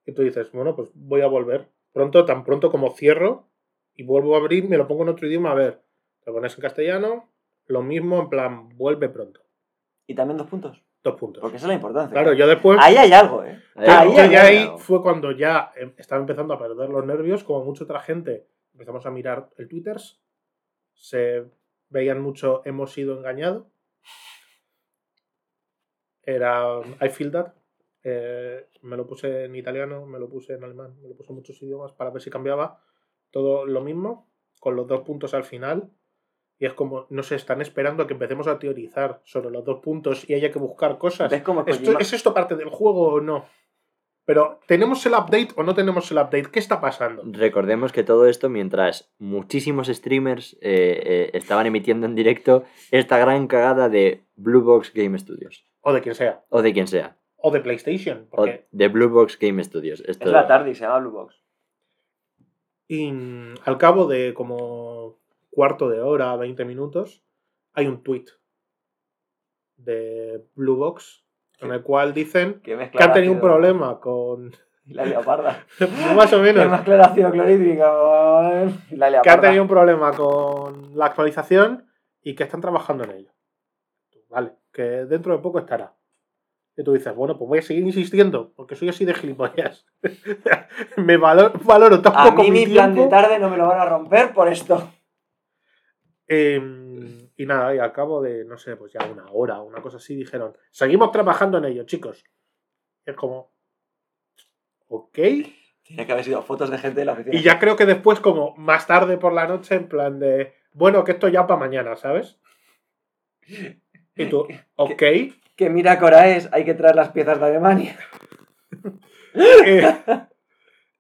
Y tú dices, bueno, pues voy a volver. Pronto, tan pronto como cierro y vuelvo a abrir, me lo pongo en otro idioma. A ver, te pones en castellano, lo mismo, en plan, vuelve pronto. y también dos puntos. Dos puntos. Porque esa es la importancia. Claro, yo después. Ahí hay algo, ¿eh? Ahí hay ya ahí algo. fue cuando ya eh, estaba empezando a perder los nervios, como mucha otra gente empezamos a mirar el Twitter, se veían mucho hemos sido engañados. Era I feel that. Eh, me lo puse en italiano, me lo puse en alemán, me lo puse en muchos idiomas para ver si cambiaba. Todo lo mismo, con los dos puntos al final. Y es como, no sé, están esperando a que empecemos a teorizar sobre los dos puntos y haya que buscar cosas. ¿Ves cómo ¿Esto- Kojima- ¿Es esto parte del juego o no? Pero, ¿tenemos el update o no tenemos el update? ¿Qué está pasando? Recordemos que todo esto mientras muchísimos streamers eh, eh, estaban emitiendo en directo esta gran cagada de Blue Box Game Studios. O de quien sea. O de quien sea. O de PlayStation. O Porque de Blue Box Game Studios. Esto, Es la tarde y se llama Blue Box. Y mm, al cabo de como cuarto de hora, 20 minutos, hay un tweet de Blue Box en el cual dicen Que, que han tenido un problema con. La leoparda. más o Que menos. ácido clorhídrico con la Que leoparda. han tenido un problema con la actualización y que están trabajando en ello. Vale, que dentro de poco estará. Y tú dices, bueno, pues voy a seguir insistiendo, porque soy así de gilipollas. Me valoro, valoro tan A mí mi mi plan de tarde no me lo van a romper por esto. Em, y nada, y al cabo de, no sé, pues ya una hora, una cosa así, dijeron, seguimos trabajando en ello, chicos. Y es como, ok. Tiene que haber sido fotos de gente de la oficina. Y ya creo que después, como más tarde por la noche, en plan de, bueno, que esto ya para mañana, ¿sabes? Y tú, ok. Que mira Cora es, hay que traer las piezas de Alemania. Eh,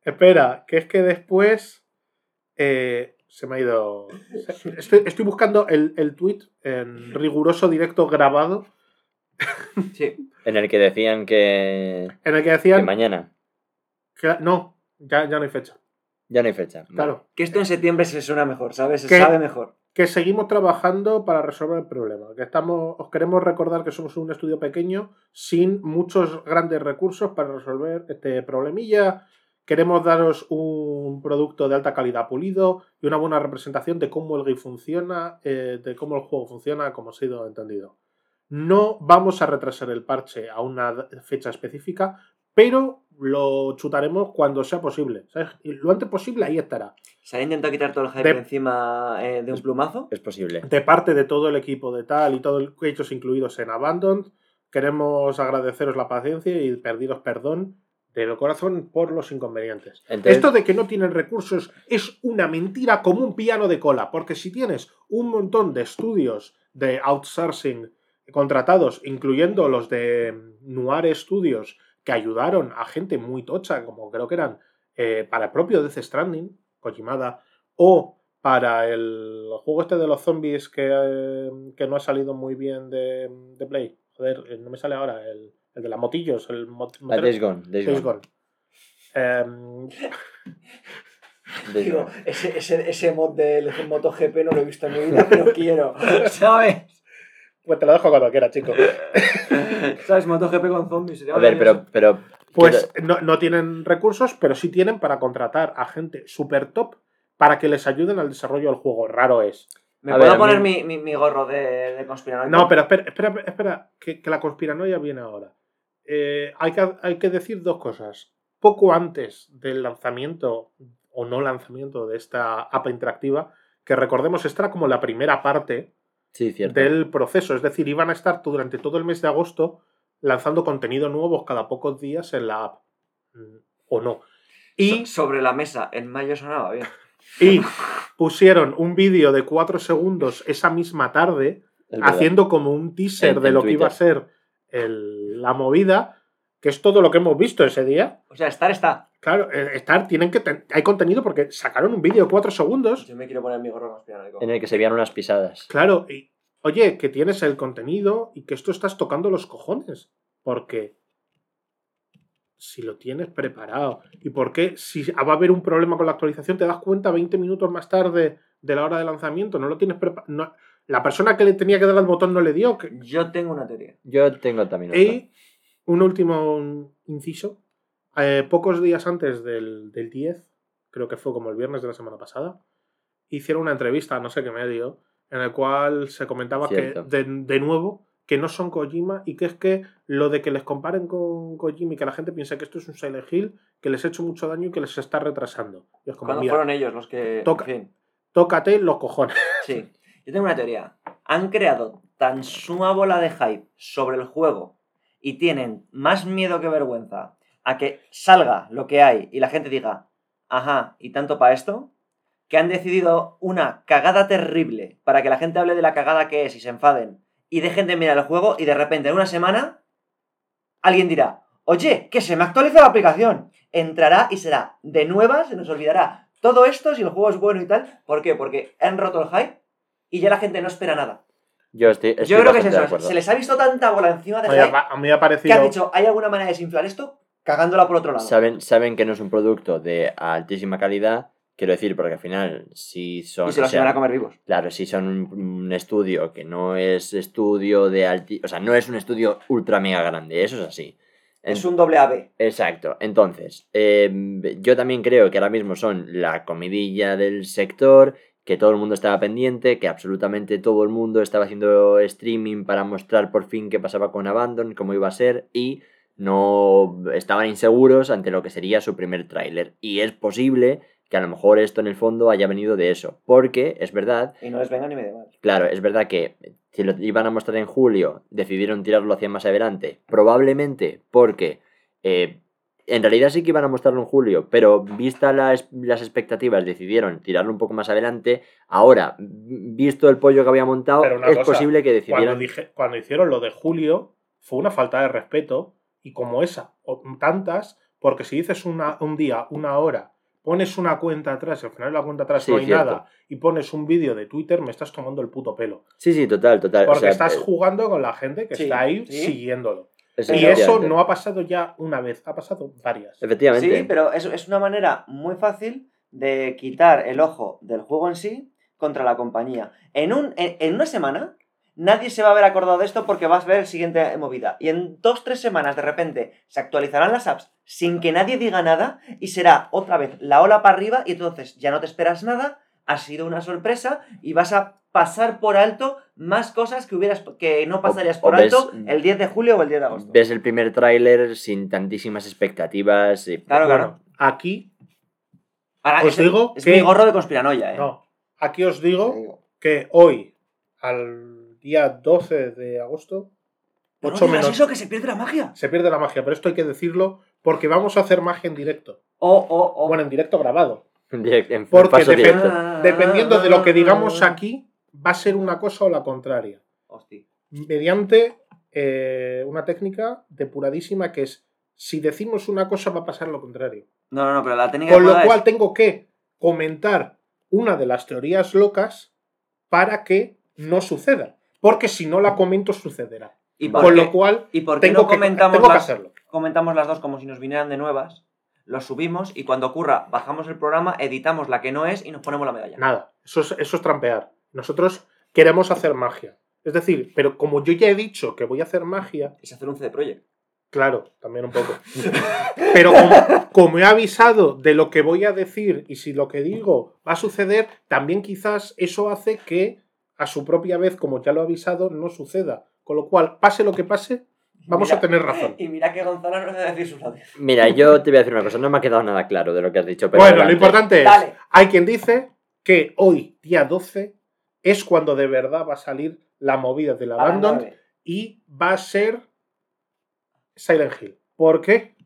espera, que es que después eh, se me ha ido. Estoy, estoy buscando el, el tweet en riguroso directo grabado Sí. En el que decían que, en el que que decían mañana que no, ya, ya no hay fecha. ya no hay fecha. Vale. Claro. Que esto en septiembre se suena mejor, ¿sabes? Se sabe mejor. Que seguimos trabajando para resolver el problema. Que estamos, os queremos recordar que somos un estudio pequeño sin muchos grandes recursos para resolver este problemilla. Queremos daros un producto de alta calidad pulido y una buena representación de cómo el game funciona, eh, de cómo el juego funciona, como ha sido entendido. No vamos a retrasar el parche a una fecha específica, pero lo chutaremos cuando sea posible. ¿sabes? Y lo antes posible ahí estará. ¿Se ha intentado quitar todo el hype De- encima eh, de un plumazo? Es posible. de parte de todo el equipo de tal y todos ellos incluidos en Abandoned, queremos agradeceros la paciencia y pediros perdón de corazón por los inconvenientes. Entonces, Esto de que no tienen recursos es una mentira como un piano de cola, porque si tienes un montón de estudios de outsourcing contratados, incluyendo los de Noir Studios, que ayudaron a gente muy tocha, como creo que eran eh, para el propio Death Stranding, Kojimada, o para el juego este de los zombies que, eh, que no ha salido muy bien de, de Play. Joder, eh, no me sale ahora, el, el de las motillos, el mot- Ah, motero- Days Gone. Days Days Gone. Digo, ese, ese, ese mod del MotoGP no lo he visto en mi vida, pero quiero. ¿Sabes? pues te lo dejo cuando quieras, chico. ¿Sabes? MotoGP con zombies. sería A ver, pero, pero Pues no, no tienen recursos, pero sí tienen para contratar a gente super top para que les ayuden al desarrollo del juego. Raro es. ¿Me a puedo ver, poner mí- mi, mi, mi gorro de, de conspiranoico? No, pero espera, espera, espera que, que la conspiranoia viene ahora. Eh, hay, que, hay que decir dos cosas. Poco antes del lanzamiento o no lanzamiento de esta app interactiva, que recordemos esta como la primera parte sí, del proceso. Es decir, iban a estar durante todo el mes de agosto lanzando contenido nuevo cada pocos días en la app. Mm, O no. Y, So- sobre la mesa, en mayo sonaba bien. y pusieron un vídeo de cuatro segundos esa misma tarde haciendo como un teaser En- de en lo que iba a ser el- la movida, que es todo lo que hemos visto ese día. O sea, estar está. Claro, eh, estar, tienen que ten- hay contenido porque sacaron un vídeo de cuatro segundos. Yo me quiero poner mi gorro conspiranoico. En el que se veían unas pisadas. Claro, y oye, que tienes el contenido y que esto estás tocando los cojones. Porque si lo tienes preparado y porque si va a haber un problema con la actualización, te das cuenta 20 minutos más tarde de la hora de lanzamiento, no lo tienes preparado. La persona que le tenía que dar al botón no le dio. que- Yo tengo una teoría. Yo tengo también otra. Y un último inciso. Eh, pocos días antes del, del 10, creo que fue como el viernes de la semana pasada, hicieron una entrevista no sé qué medio, en el cual se comentaba Cierto. que de, de nuevo que no son Kojima y que es que lo de que les comparen con Kojima y que la gente piensa que esto es un Silent Hill, que les ha hecho mucho daño y que les está retrasando. Y es como, Cuando mira, fueron ellos los que. Toca. En fin. tócate los cojones. Sí. Yo tengo una teoría. Han creado tan suma bola de hype sobre el juego y tienen más miedo que vergüenza a que salga lo que hay y la gente diga, ajá, ¿y tanto para esto? Que han decidido una cagada terrible para que la gente hable de la cagada que es y se enfaden y dejen de mirar el juego y de repente en una semana alguien dirá, oye, que se me actualiza la aplicación. Entrará y será de nuevas, se nos olvidará todo esto si el juego es bueno y tal. ¿Por qué? Porque han roto el hype y ya la gente no espera nada. Yo estoy, estoy Yo creo que es eso. Se les ha visto tanta bola encima de hype a mí me ha que parecido. han dicho, ¿hay alguna manera de desinflar esto? Cagándola por otro lado. Saben, saben que no es un producto de altísima calidad, quiero decir, porque al final, si son. y se o los sea, van a comer vivos. Claro, si son un, un estudio que no es estudio de alti... O sea, no es un estudio ultra mega grande, eso es así. En- Es un doble AB. Exacto. Entonces, eh, yo también creo que ahora mismo son la comidilla del sector, que todo el mundo estaba pendiente, que absolutamente todo el mundo estaba haciendo streaming para mostrar por fin qué pasaba con Abandon, cómo iba a ser, y no estaban inseguros ante lo que sería su primer tráiler. Y es posible que a lo mejor esto en el fondo haya venido de eso, porque es verdad Y no les venga ni me mal. Claro, es verdad que si lo iban a mostrar en julio, decidieron tirarlo hacia más adelante. Probablemente porque eh, en realidad sí que iban a mostrarlo en julio, pero vista las, las expectativas, decidieron tirarlo un poco más adelante. Ahora, visto el pollo que había montado, es cosa, posible que Cuando, decidieran. dije, cuando hicieron lo de Julio, fue una falta de respeto. Y como esa, o tantas, porque si dices una, un día, una hora, pones una cuenta atrás, y al final de la cuenta atrás Sí, no hay cierto. nada, y pones un vídeo de Twitter, me estás tomando el puto pelo. Sí, sí, total, total. o Porque sea, estás eh, jugando con la gente que Sí, está ahí sí. siguiéndolo. Es- Y eso no ha pasado ya una vez, ha pasado varias. Efectivamente. Sí, pero es, es una manera muy fácil de quitar el ojo del juego en sí contra la compañía. En, un, en, en una semana, nadie se va a haber acordado de esto porque vas a ver el siguiente movida. Y en dos, tres semanas, de repente, se actualizarán las apps sin que nadie diga nada y será otra vez la ola para arriba y entonces ya no te esperas nada, ha sido una sorpresa y vas a pasar por alto más cosas que hubieras que no pasarías o por ves- alto el 10 de julio o el 10 de agosto. Ves el primer tráiler sin tantísimas expectativas. y- Claro, claro. Aquí, Ahora, os es, digo es que- mi gorro de conspiranoia, ¿eh? no, aquí os digo que hoy, al día 12 de agosto, Pero no 8 digas menos, eso, que se pierde la magia. se pierde la magia, pero esto hay que decirlo porque vamos a hacer magia en directo. O, o, o. Bueno, en directo grabado. En direct- en Porque paso depe- directo. Ah, Dependiendo de lo que digamos aquí, va a ser una cosa o la contraria. Hostia. Mediante eh, una técnica depuradísima que es, si decimos una cosa va a pasar lo contrario. No, no, no, pero la técnica Con lo cual es- tengo que comentar una de las teorías locas para que no suceda. Porque si no la comento, sucederá. ¿Y por Con qué, lo cual, y por qué tengo, no que, comentamos, que las, hacerlo. comentamos las dos como si nos vinieran de nuevas? Lo subimos y cuando ocurra, bajamos el programa, editamos la que no es y nos ponemos la medalla. Nada, eso es, eso es trampear. Nosotros queremos hacer magia. Es decir, pero como yo ya he dicho que voy a hacer magia, Es hacer un CD Projekt. claro, también un poco. Pero como, como he avisado de lo que voy a decir y si lo que digo va a suceder, también quizás eso hace que a su propia vez, como ya lo he avisado, no suceda. Con lo cual, pase lo que pase, vamos Mira- a tener razón. Y mira que Gonzalo no debe decir sus labios. Mira, yo te voy a decir una cosa, no me ha quedado nada claro de lo que has dicho, pero Bueno, lo importante es, Dale. hay quien dice que hoy, día 12, es cuando de verdad va a salir la movida del Abandon y va a ser Silent Hill. ¿Por qué?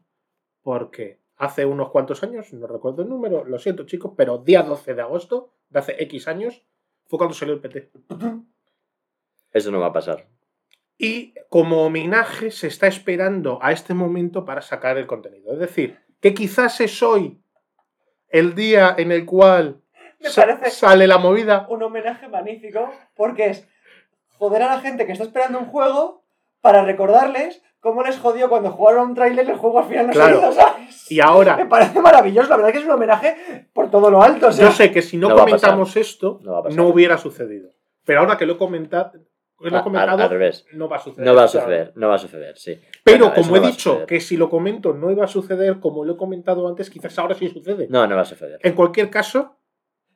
Porque hace unos cuantos años, no recuerdo el número, lo siento chicos, pero día 12 de agosto, de hace X años, fue cuando salió el PT. Eso no va a pasar. Y como homenaje se está esperando a este momento para sacar el contenido. Es decir, que quizás es hoy el día en el cual Me sa- sale la movida. Un homenaje magnífico porque es joder a la gente que está esperando un juego para recordarles cómo les jodió cuando jugaron un tráiler y el juego al final no Claro. salió, ¿sabes? Y Me ahora, parece maravilloso, la verdad que es un homenaje por todo lo alto. O sea, yo sé que si no, comentamos esto, No hubiera sucedido. Pero ahora que lo he comentado, lo he A- al- comentado al revés. no va a suceder. No va a suceder, no va a suceder, sí. Pero Bueno, como he no dicho que si lo comento no iba a suceder, como lo he comentado antes, quizás ahora sí sucede. No, no va a suceder. En cualquier caso,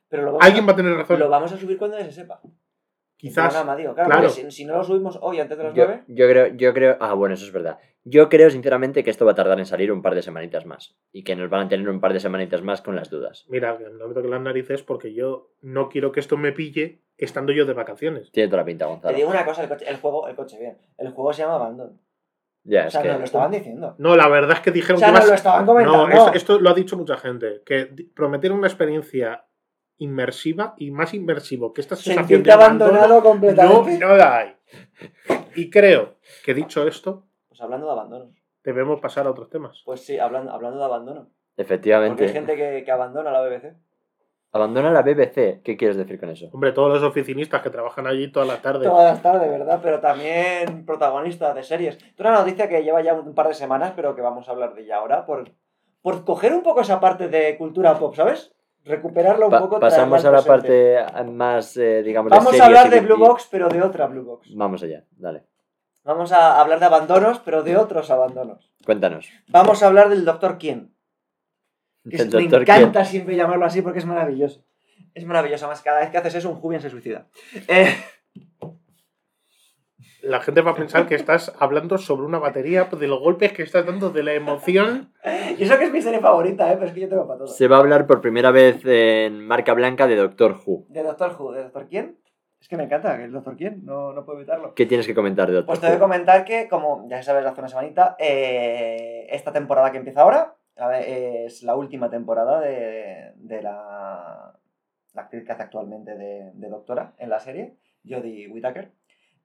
pero lo alguien a, va a tener razón. lo vamos a subir cuando se sepa. Quizás. programa, digo, claro, claro. porque si, si no lo subimos hoy antes de las Yo, 9, yo creo, yo creo. Ah, bueno, eso es verdad. Yo creo, sinceramente, que esto va a tardar en salir un par de semanitas más. Y que nos van a tener un par de semanitas más con las dudas. Mira, no me toque las narices porque yo no quiero que esto me pille estando yo de vacaciones. Tiene toda la pinta, te Gonzalo. digo una cosa, el, coche, el juego, el coche, bien. El juego se llama Abandon. Ya, O es sea, que. nos lo estaban diciendo. No, la verdad es que dijeron O sea, que ibas- lo estaban comentando. No, esto, esto lo ha dicho mucha gente. Que prometieron una experiencia inmersiva y más inmersivo que esta sensación Sentirte de abandono abandonado no, completamente. no la hay. Y creo que dicho esto, Pues hablando de abandono. debemos pasar a otros temas. Pues sí, hablando, hablando de abandono. Porque Efectivamente. hay gente que, que abandona la BBC. Abandona la BBC. ¿Qué quieres decir con eso? Hombre, todos los oficinistas que trabajan allí todas las tardes. Todas las tardes, ¿verdad? Pero también protagonistas de series. Es una noticia que lleva ya un par de semanas, pero que vamos a hablar de ella ahora, por, por coger un poco esa parte de cultura pop, ¿sabes? Recuperarla un Pa- poco. pasamos a la presente. parte más, eh, digamos, de Vamos a series hablar de Blue Box, pero de otra Blue Box. Vamos allá, dale. Vamos a hablar de abandonos, pero de otros abandonos. Cuéntanos. Vamos a hablar del Doctor Quién. Que El es- me doctor encanta siempre llamarlo así porque es maravilloso. Es maravilloso, más cada vez que haces eso un Jubian se suicida. Eh, La gente va a pensar que estás hablando sobre una batería de los golpes que estás dando, de la emoción. y eso que es mi serie favorita, ¿eh? pero es que yo tengo para todo. Se va a hablar por primera vez en marca blanca de Doctor Who. ¿De Doctor Who? ¿De Doctor Quién? Es que me encanta, el Doctor Quién, no, no puedo evitarlo. ¿Qué tienes que comentar de Doctor Pues te voy a comentar que, como ya sabes, hace una semanita, eh, esta temporada que empieza ahora es la última temporada de, de la, la actriz que hace actualmente de, de Doctora en la serie, Jodie Whittaker.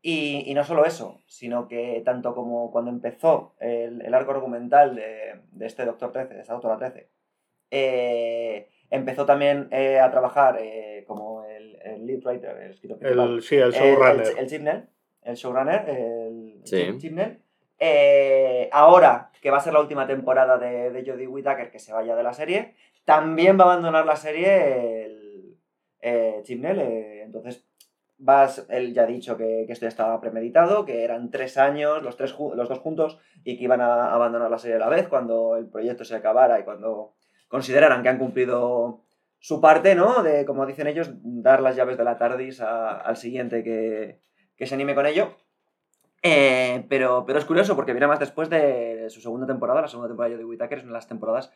Y, y no solo eso, sino que tanto como cuando empezó el, el arco argumental de, de este Doctor 13, de esta Doctora 13, eh, empezó también eh, a trabajar eh, como el, el lead writer, el escritor principal El, sí, el el, showrunner. el, el Chibnall, el showrunner, el Sí. Chibnall. Eh, ahora que va a ser la última temporada de, de Jodie Whittaker que se vaya de la serie, también va a abandonar la serie el eh, Chibnall, eh, entonces vas, él ya ha dicho que, que esto ya estaba premeditado, que eran tres años, los, tres, los dos juntos, y que iban a abandonar la serie a la vez cuando el proyecto se acabara y cuando consideraran que han cumplido su parte, ¿no? De, como dicen ellos, dar las llaves de la TARDIS a- al siguiente que, que se anime con ello. Eh, pero, pero es curioso porque viene más después de su segunda temporada. La segunda temporada de Whittaker es una de las temporadas.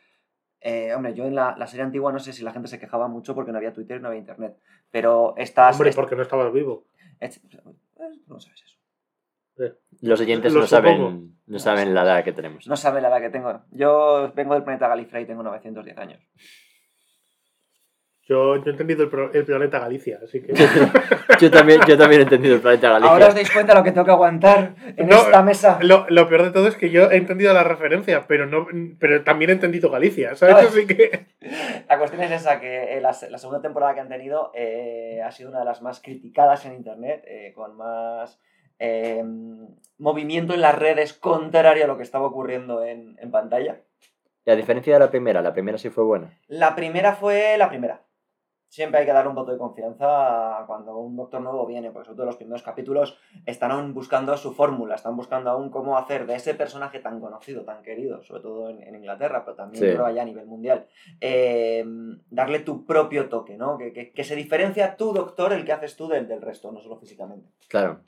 eh, hombre, yo en la, la serie antigua no sé si la gente se quejaba mucho porque no había Twitter y no había internet. Pero estas. Hombre, est- porque no estabas vivo. est- eh, no sabes eso. Los oyentes Lo no saben, no saben la edad que tenemos. No sabe la edad que tengo. Yo vengo del planeta Galifrey y tengo 910 años. Yo, yo he entendido el, pro- el planeta Galicia, así que. Yo también, yo también he entendido el planeta Galicia. Ahora os dais cuenta lo que tengo que aguantar en No, esta mesa. Lo, lo peor de todo es que yo he entendido la referencia, pero no pero también he entendido Galicia, ¿sabes? No, Así que. La cuestión es esa, que eh, la, la segunda temporada que han tenido eh, ha sido una de las más criticadas en Internet, eh, con más eh, movimiento en las redes contrario a lo que estaba ocurriendo en, en pantalla. Y a diferencia de la primera, la primera sí fue buena. La primera fue la primera. Siempre hay que darle un voto de confianza cuando un doctor nuevo viene, porque sobre todo los primeros capítulos están aún buscando su fórmula, están buscando aún cómo hacer de ese personaje tan conocido, tan querido, sobre todo en, en Inglaterra, pero también Sí. creo allá a nivel mundial, eh, darle tu propio toque, ¿no? Que, que- que se diferencia tu doctor, el que haces tú del, del resto, no solo físicamente. Claro.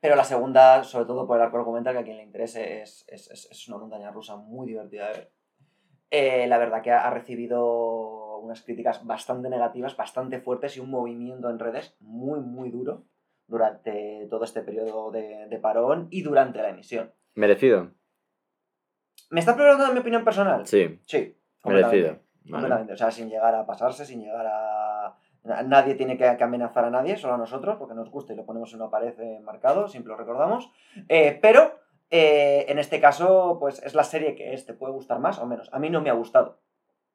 Pero la segunda, sobre todo por el arco argumental, que a quien le interese, es, es, es- es una montaña rusa muy divertida de ver. Eh, la verdad que ha ha recibido unas críticas bastante negativas, bastante fuertes y un movimiento en redes muy, muy duro durante todo este periodo de, de parón y durante la emisión. Merecido. ¿Me estás preguntando mi opinión personal? Sí, Sí. completamente. merecido. Vale. Completamente. O sea, sin llegar a pasarse, sin llegar a. na- Nadie tiene que, que amenazar a nadie, solo a nosotros, porque nos gusta y lo ponemos en una pared eh, marcado, siempre lo recordamos. Eh, pero eh, en este caso, pues es la serie que es, te puede gustar más o menos. A mí no me ha gustado,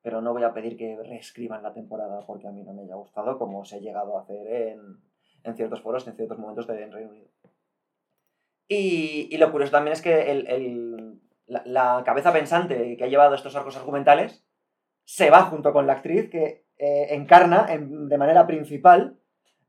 pero no voy a pedir que reescriban la temporada porque a mí no me haya gustado, como se ha llegado a hacer en, en ciertos foros, en ciertos momentos de en Reino Unido. Y, y lo curioso también es que el- el- la, cabeza pensante que ha llevado estos arcos argumentales se va junto con la actriz que eh, encarna en- de manera principal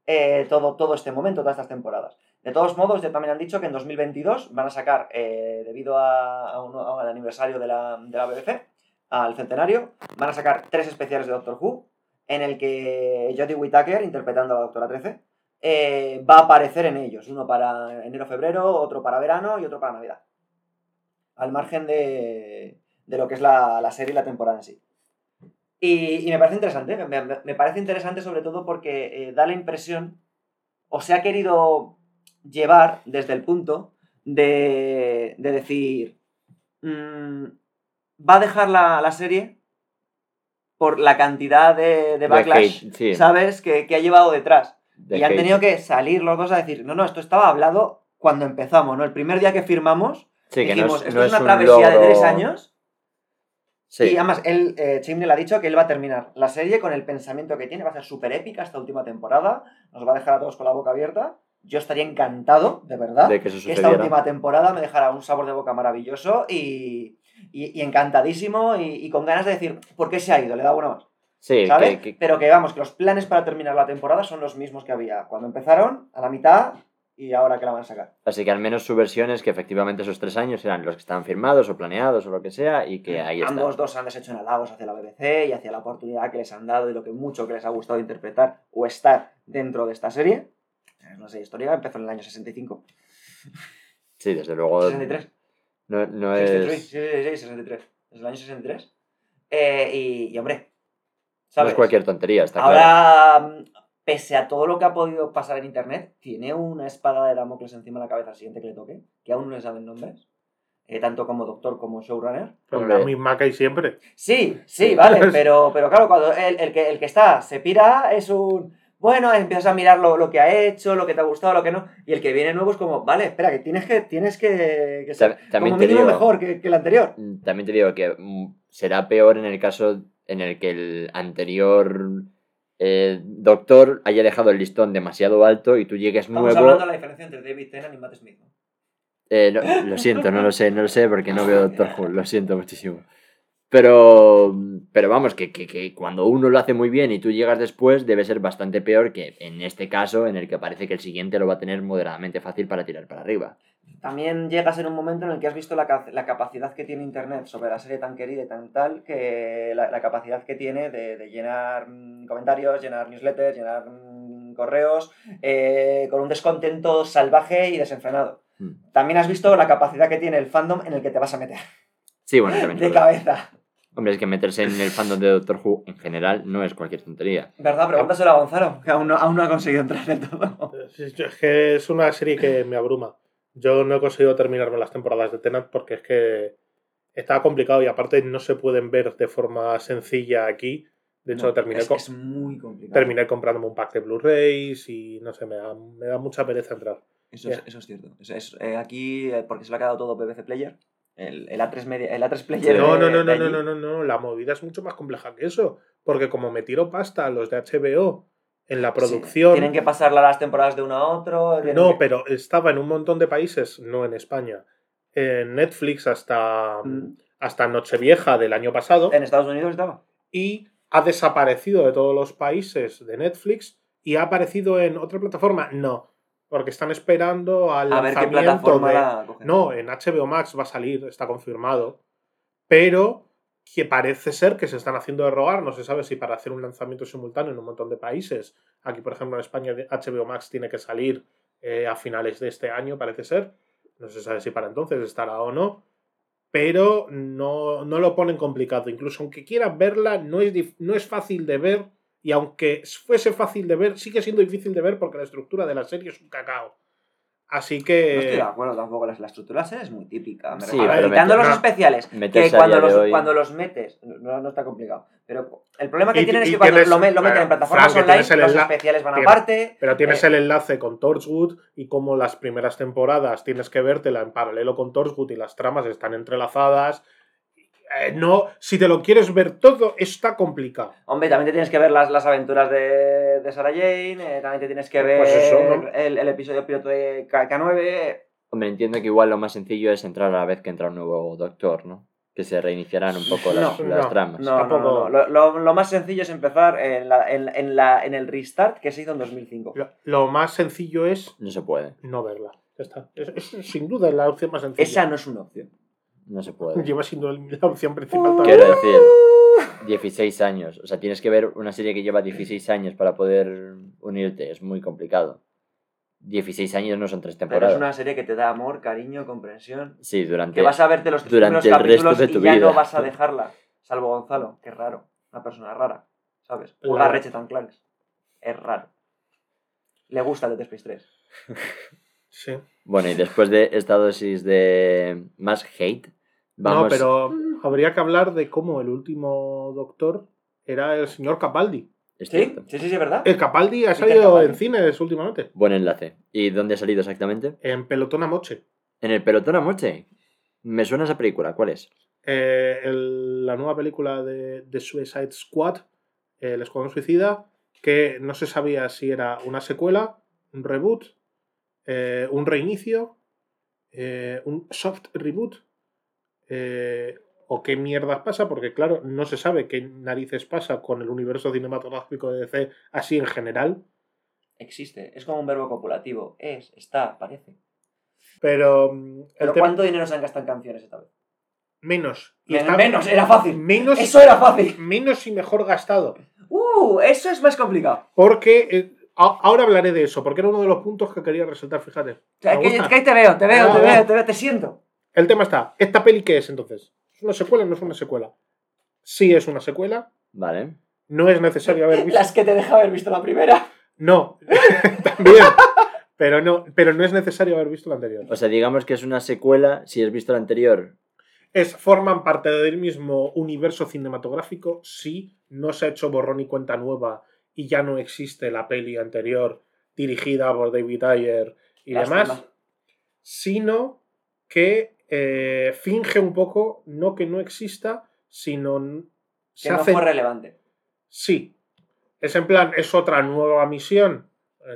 eh, todo, todo este momento, todas estas temporadas. De todos modos, ya también han dicho que en 2022 van a sacar, eh, debido a, un- al aniversario de la, de la BBC, al centenario, van a sacar tres especiales de Doctor Who, en el que Jodie Whittaker, interpretando a la Doctora 13, eh, va a aparecer en ellos. Uno para enero-febrero, otro para verano y otro para Navidad. Al margen de, de lo que es la, la serie y la temporada en sí. Y, me parece interesante, me parece interesante sobre todo porque eh, da la impresión, o se ha querido llevar desde el punto de, de decir, mm, va a dejar la, la serie por la cantidad de, backlash, hate, sí, ¿sabes?, que, que ha llevado detrás. de y han tenido que salir los dos a decir, no, no, esto estaba hablado cuando empezamos, ¿no? El primer día que firmamos, Sí, que no dijimos, es, esto no es una un travesía de tres años. Sí. Y además, él, eh, Chimney ha dicho que él va a terminar la serie con el pensamiento que tiene, va a ser súper épica esta última temporada, nos va a dejar a todos con la boca abierta. Yo estaría encantado, de verdad, de que que esta última temporada me dejara un sabor de boca maravilloso y, y- y encantadísimo y, y con ganas de decir, ¿por qué se ha ido? Le da una más. Sí, ¿Sabes? que, que- Pero que vamos, que los planes para terminar la temporada son los mismos que había cuando empezaron, a la mitad y ahora que la van a sacar. así que al menos su versión es que efectivamente esos tres años eran los que estaban firmados o planeados o lo que sea y que ahí está. Ambos dos han deshecho en halagos hacia la BBC y hacia la oportunidad que les han dado y lo que mucho que les ha gustado interpretar o estar dentro de esta serie. Una serie histórica, empezó en el año 65. Sí, desde luego 63. no, no 63, es, sí, sí, sí, 63. Es el año 63. Eh, y, y, hombre, no ¿sabes? es cualquier tontería, está claro. Ahora, mm, pese a todo lo que ha podido pasar en internet, tiene una espada de Damocles encima de la cabeza al siguiente que le toque, que aún no le saben nombres, eh, tanto como doctor como showrunner. Pero la misma que hay siempre. Sí, sí, Sí. vale, pero, pero claro, cuando el, el que, el que está se pira es un... Bueno, empiezas a mirar lo, lo que ha hecho, lo que te ha gustado, lo que no. Y el que viene nuevo es como, vale, espera, que tienes que, tienes que, que ser Ta- También como mínimo digo, mejor que, que el anterior. mm, también te digo que mm, será peor en el caso en el que el anterior eh, doctor haya dejado el listón demasiado alto y tú llegues Estamos nuevo. hablando de la diferencia entre David Tennant y Matt Smith. ¿no? Eh, no, lo siento, no lo sé, no lo sé porque no veo Doctor Who, lo siento muchísimo. Pero, pero vamos, que, que, que cuando uno lo hace muy bien y tú llegas después, debe ser bastante peor que en este caso, en el que parece que el siguiente lo va a tener moderadamente fácil para tirar para arriba. También llegas en un momento en el que has visto la, la capacidad que tiene Internet sobre la serie tan querida y tan tal, que la, la capacidad que tiene de, de llenar mm, comentarios, llenar newsletters, llenar mm, correos, eh, con un descontento salvaje y desenfrenado. Mm. También has visto la capacidad que tiene el fandom en el que te vas a meter Sí, bueno, también. de cabeza. Hombre, es que meterse en el fandom de Doctor Who en general no es cualquier tontería. ¿Verdad? Pregúntaselo a Gonzalo, que aún no, aún no ha conseguido entrar del todo. Es es que es una serie que me abruma. Yo no he conseguido terminarme las temporadas de Tenant porque es que estaba complicado y aparte no se pueden ver de forma sencilla aquí. De hecho, No, terminé, es, muy complicado. terminé comprándome un pack de Blu-rays y no sé, me da, me da mucha pereza entrar. Eso es, eso es cierto. Eh, aquí, eh, porque se lo ha quedado todo BBC Player, el, el A3, media, el A3 Player. No, de- no, no, de no, allí. no, no, no, no. La movida es mucho más compleja que eso. Porque como me tiro pasta a los de HBO en la Sí, producción. tienen que pasarla las temporadas de uno a otro. No, que- pero estaba en un montón de países, no en España. En Netflix hasta, Mm. hasta Nochevieja del año pasado. En Estados Unidos estaba. Y ha desaparecido de todos los países de Netflix. Y ha aparecido en otra plataforma. No. Porque están esperando al A ver qué lanzamiento plataforma de- la cogen. No, en HBO Max va a salir, está confirmado. Pero que parece ser que se están haciendo de rogar, no se sabe si para hacer un lanzamiento simultáneo en un montón de países. Aquí, por ejemplo, en España HBO Max tiene que salir eh, a finales de este año, parece ser. No se sabe si para entonces estará o no. Pero no, no lo ponen complicado. Incluso aunque quieran verla, no es, no es fácil de ver. Y aunque fuese fácil de ver, sigue siendo difícil de ver porque la estructura de la serie es un cacao. Así que. No estoy de acuerdo tampoco. La, estructura de la serie es muy típica. Me Sí, pero quitando los no. especiales, que cuando los, hoy- cuando los metes, no, no está complicado. Pero el problema que Y- tienen es y que cuando tienes- lo, me- lo meten bueno, en plataformas Frank, que online, los enla- especiales van tienes- aparte. Pero tienes Eh, el enlace con Torchwood y como las primeras temporadas tienes que vértela en paralelo con Torchwood y las tramas están entrelazadas. Eh, no, si te lo quieres ver todo, está complicado. Hombre, también te tienes que ver las, las aventuras de, de Sarah Jane, eh, también te tienes que ver Pues eso, ¿no? el, el episodio piloto de K- K9. Hombre, entiendo que igual lo más sencillo es entrar a la vez que entra un nuevo doctor, ¿no? Que se reiniciarán un poco las, No, las no, tramas. No, no, no, Tampoco- no. Lo, lo- lo más sencillo es empezar en, la, en, en la, en el restart que se hizo en 2005. Lo, lo más sencillo es No se puede, no verla. Ya está. Es, es sin duda la opción más sencilla. Esa no es una opción. No se puede. Lleva siendo la opción principal todavía. Quiero decir, 16 años. O sea, tienes que ver una serie que lleva 16 años para poder unirte. Es muy complicado. 16 años no son tres Pero es temporadas. una serie que te da amor, cariño, comprensión. Sí, durante... Que vas a verte los tres durante primeros el resto de tu y ya vida. no vas a dejarla. Salvo Gonzalo, que es raro. Una persona rara, ¿sabes? Juega Claro. Ratchet and Clank. Es raro. Le gusta Dead Space 3. Sí. Bueno, y después de esta dosis de más hate, vamos... No, pero habría que hablar de cómo el último doctor era el señor Capaldi. Es ¿Sí? Sí, sí, sí, ¿verdad? El Capaldi ha salido Capaldi. en cines últimamente. Buen enlace. ¿Y dónde ha salido exactamente? En Pelotón a Moche. En el pelotón a moche. Me suena esa película, ¿cuál es? Eh, el- la nueva película de, de Suicide Squad, eh, El Escuadrón Suicida, que no se sabía si era una secuela, un reboot, eh, un reinicio, eh, un soft reboot, eh, o qué mierdas pasa, porque claro, no se sabe qué narices pasa con el universo cinematográfico de DC así en general, Existe. Es como un verbo copulativo. Es, está, parece. pero mm, el Pero tema- ¿cuánto dinero se han gastado en canciones esta vez? menos. Y Men- está- Menos, era fácil. menos, Eso era fácil. menos y mejor gastado. Uh, eso es más complicado. Porque eh, ahora hablaré de eso, porque era uno de los puntos que quería resaltar, fíjate. O sea, Me que, ahí te veo, te veo, Ah, te veo, te veo, te siento. El tema está, ¿esta peli qué es entonces? ¿Es una secuela o no es una secuela? Sí es una secuela, Vale. no es necesario haber visto... Las que te deja haber visto la primera. No, también, pero no, pero no es necesario haber visto la anterior. O sea, digamos que es una secuela si has visto la anterior. Es, forman parte del mismo universo cinematográfico, sí, no se ha hecho borrón y cuenta nueva y ya no existe la peli anterior dirigida por David Ayer y Lástima. demás, sino que eh, finge un poco, no que no exista, sino n- Que se no hace... fue relevante. Sí, es en plan, es otra nueva misión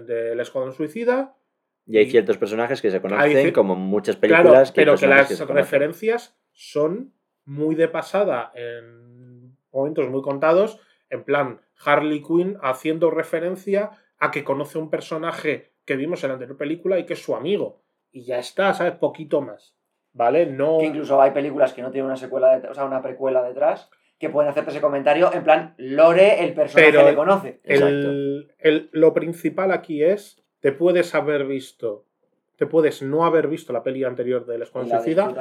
del Escuadrón Suicida, Y hay Y- ciertos personajes que se conocen, Hay como muchas Claro, películas. pero que las se referencias son muy de pasada en momentos muy contados. En plan, Harley Quinn haciendo referencia a que conoce un personaje que vimos en la anterior película y que es su amigo. Y ya está, ¿sabes? Poquito más. ¿Vale? No. Que incluso hay películas que no tienen una secuela, de- o sea, una precuela detrás, que pueden hacerte ese comentario en plan, Lore, el personaje Pero- le conoce. El, el- lo principal aquí es: te puedes haber visto, te puedes no haber visto la peli anterior del Escuadrón Suicida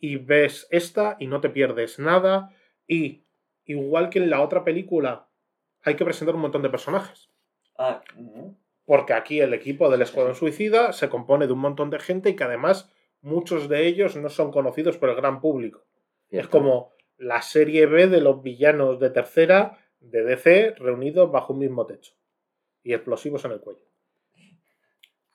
y ves esta y no te pierdes nada. Y igual que en la otra película, hay que presentar un montón de personajes. Ah. Porque aquí el equipo del Escuadrón Suicida se compone de un montón de gente y que además muchos de ellos no son conocidos por el gran público. Es como la serie B de los villanos de tercera de DC reunidos bajo un mismo techo. Y explosivos en el cuello.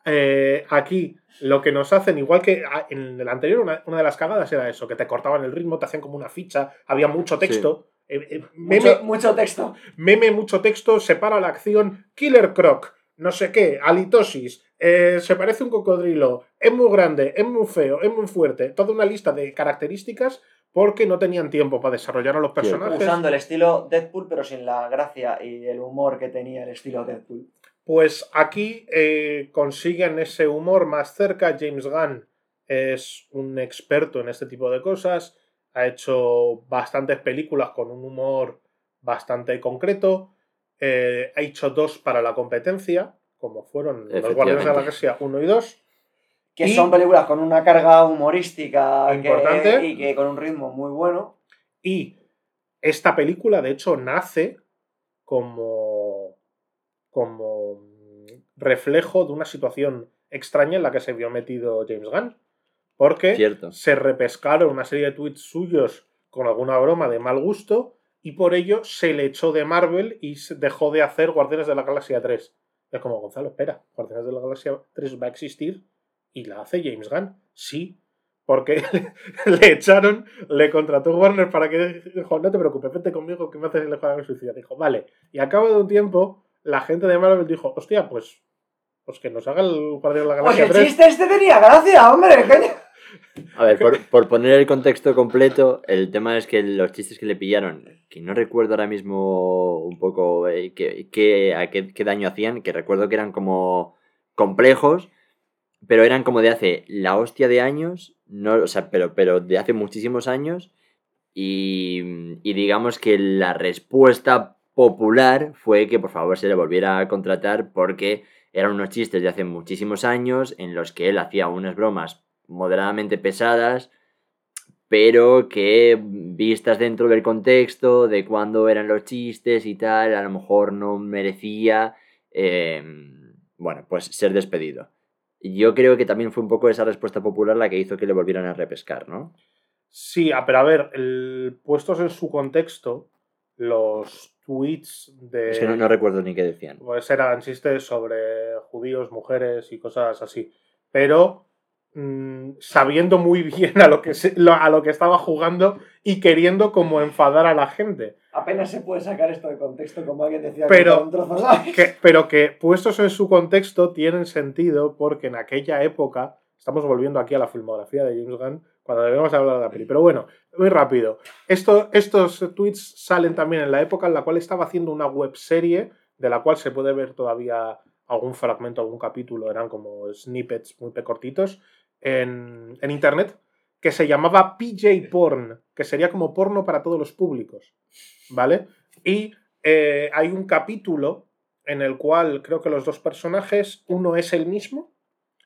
Eh, aquí lo que nos hacen, igual que en el anterior, una, una de las cagadas era eso, que te cortaban el ritmo, te hacían como una ficha, había mucho texto. eh, eh, meme, Mucho, mucho texto. meme, mucho texto, separa la acción, Killer Croc, no sé qué, halitosis, eh, se parece a un cocodrilo, es muy grande, es muy feo, es muy fuerte, toda una lista de características porque no tenían tiempo para desarrollar a los personajes. Usando el estilo Deadpool, pero sin la gracia y el humor que tenía el estilo Deadpool. Pues aquí eh, consiguen ese humor más cerca. James Gunn es un experto en este tipo de cosas. Ha hecho bastantes películas con un humor bastante concreto. Eh, ha hecho dos para la competencia, como fueron Los Guardianes de la. Galaxia 1 y 2. Que Y- son películas con una carga humorística que- Importante. y que con un ritmo muy bueno. Y esta película, de hecho, nace como, como reflejo de una situación extraña en la que se vio metido James Gunn. Porque Cierto. se repescaron una serie de tweets suyos con alguna broma de mal gusto y por ello se le echó de Marvel y se dejó de hacer Guardianes de la Galaxia 3. Es como, Gonzalo, espera, Guardianes de la Galaxia 3 va a existir y la hace James Gunn. Sí, porque le echaron, le contrató Warner para que dijo, no te preocupes, vete conmigo que me haces el Escuadrón Suicida. Dijo, vale. Y a cabo de un tiempo, la gente de Marvel dijo, hostia, pues, pues que nos haga el Guardián de la Pues Galaxia el 3. chiste este tenía gracia, hombre. coño. A ver, por, por poner el contexto completo, el tema es que los chistes que le pillaron, que no recuerdo ahora mismo un poco eh, qué, qué- a qué, daño hacían, que recuerdo que eran como complejos, pero eran como de hace la hostia de años, no, o sea, pero, pero de hace muchísimos años, y, y digamos que la respuesta popular fue que por favor se le volviera a contratar porque eran unos chistes de hace muchísimos años en los que él hacía unas bromas moderadamente pesadas, pero que vistas dentro del contexto de cuándo eran los chistes y tal, a lo mejor no merecía, eh, bueno, pues ser despedido. Yo creo que también fue un poco esa respuesta popular la que hizo que le volvieran a repescar, ¿no? Sí, ah, pero a ver, el- puestos en su contexto, los tweets de. Es que no, no recuerdo ni qué decían. Pues eran chistes sobre judíos, mujeres y cosas así. Pero mm, sabiendo muy bien a lo, que se- lo- a lo que estaba jugando y queriendo como enfadar a la gente. Apenas se puede sacar esto de contexto, como alguien decía. Pero-. Que- pero que puestos en su contexto tienen sentido porque en aquella época, estamos volviendo aquí a la filmografía de James Gunn, cuando debemos hablar de la peli. Pero bueno, muy rápido. Esto, estos tweets salen también en la época en la cual estaba haciendo una webserie de la cual se puede ver todavía algún fragmento, algún capítulo, eran como snippets muy pecortitos en, en internet, que se llamaba PJ Porn, que sería como porno para todos los públicos. ¿Vale? Y eh, hay un capítulo en el cual creo que los dos personajes, uno es el mismo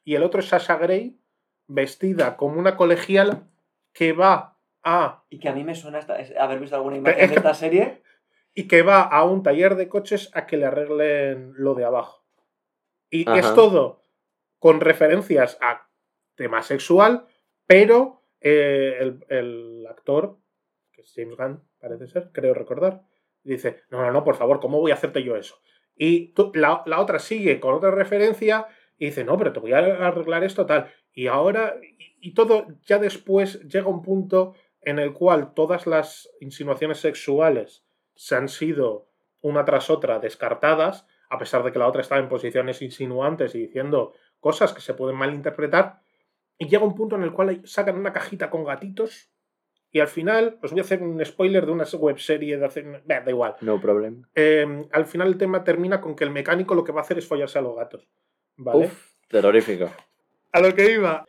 y el otro es Sasha Grey, vestida como una colegiala que va a Y que a mí me suena haber visto alguna Es imagen que- de esta serie. y que va a un taller de coches a que le arreglen lo de abajo. Y Ajá. es todo con referencias a tema sexual, pero eh, el, actor, que es James Gunn, parece ser, creo recordar, dice, no, no, no, por favor, ¿cómo voy a hacerte yo eso? Y la, la otra sigue con otra referencia y dice, no, pero te voy a arreglar esto tal. Y ahora, y, y todo ya después llega un punto en el cual todas las insinuaciones sexuales se han sido una tras otra descartadas, a pesar de que la otra estaba en posiciones insinuantes y diciendo cosas que se pueden malinterpretar, y llega un punto en el cual sacan una cajita con gatitos, y al final, os voy a hacer un spoiler de una webserie de hace... Bah, da igual. No problem. Eh, al final el tema termina con que el mecánico lo que va a hacer es follarse a los gatos. ¿Vale? Uf, terrorífico. A lo que iba.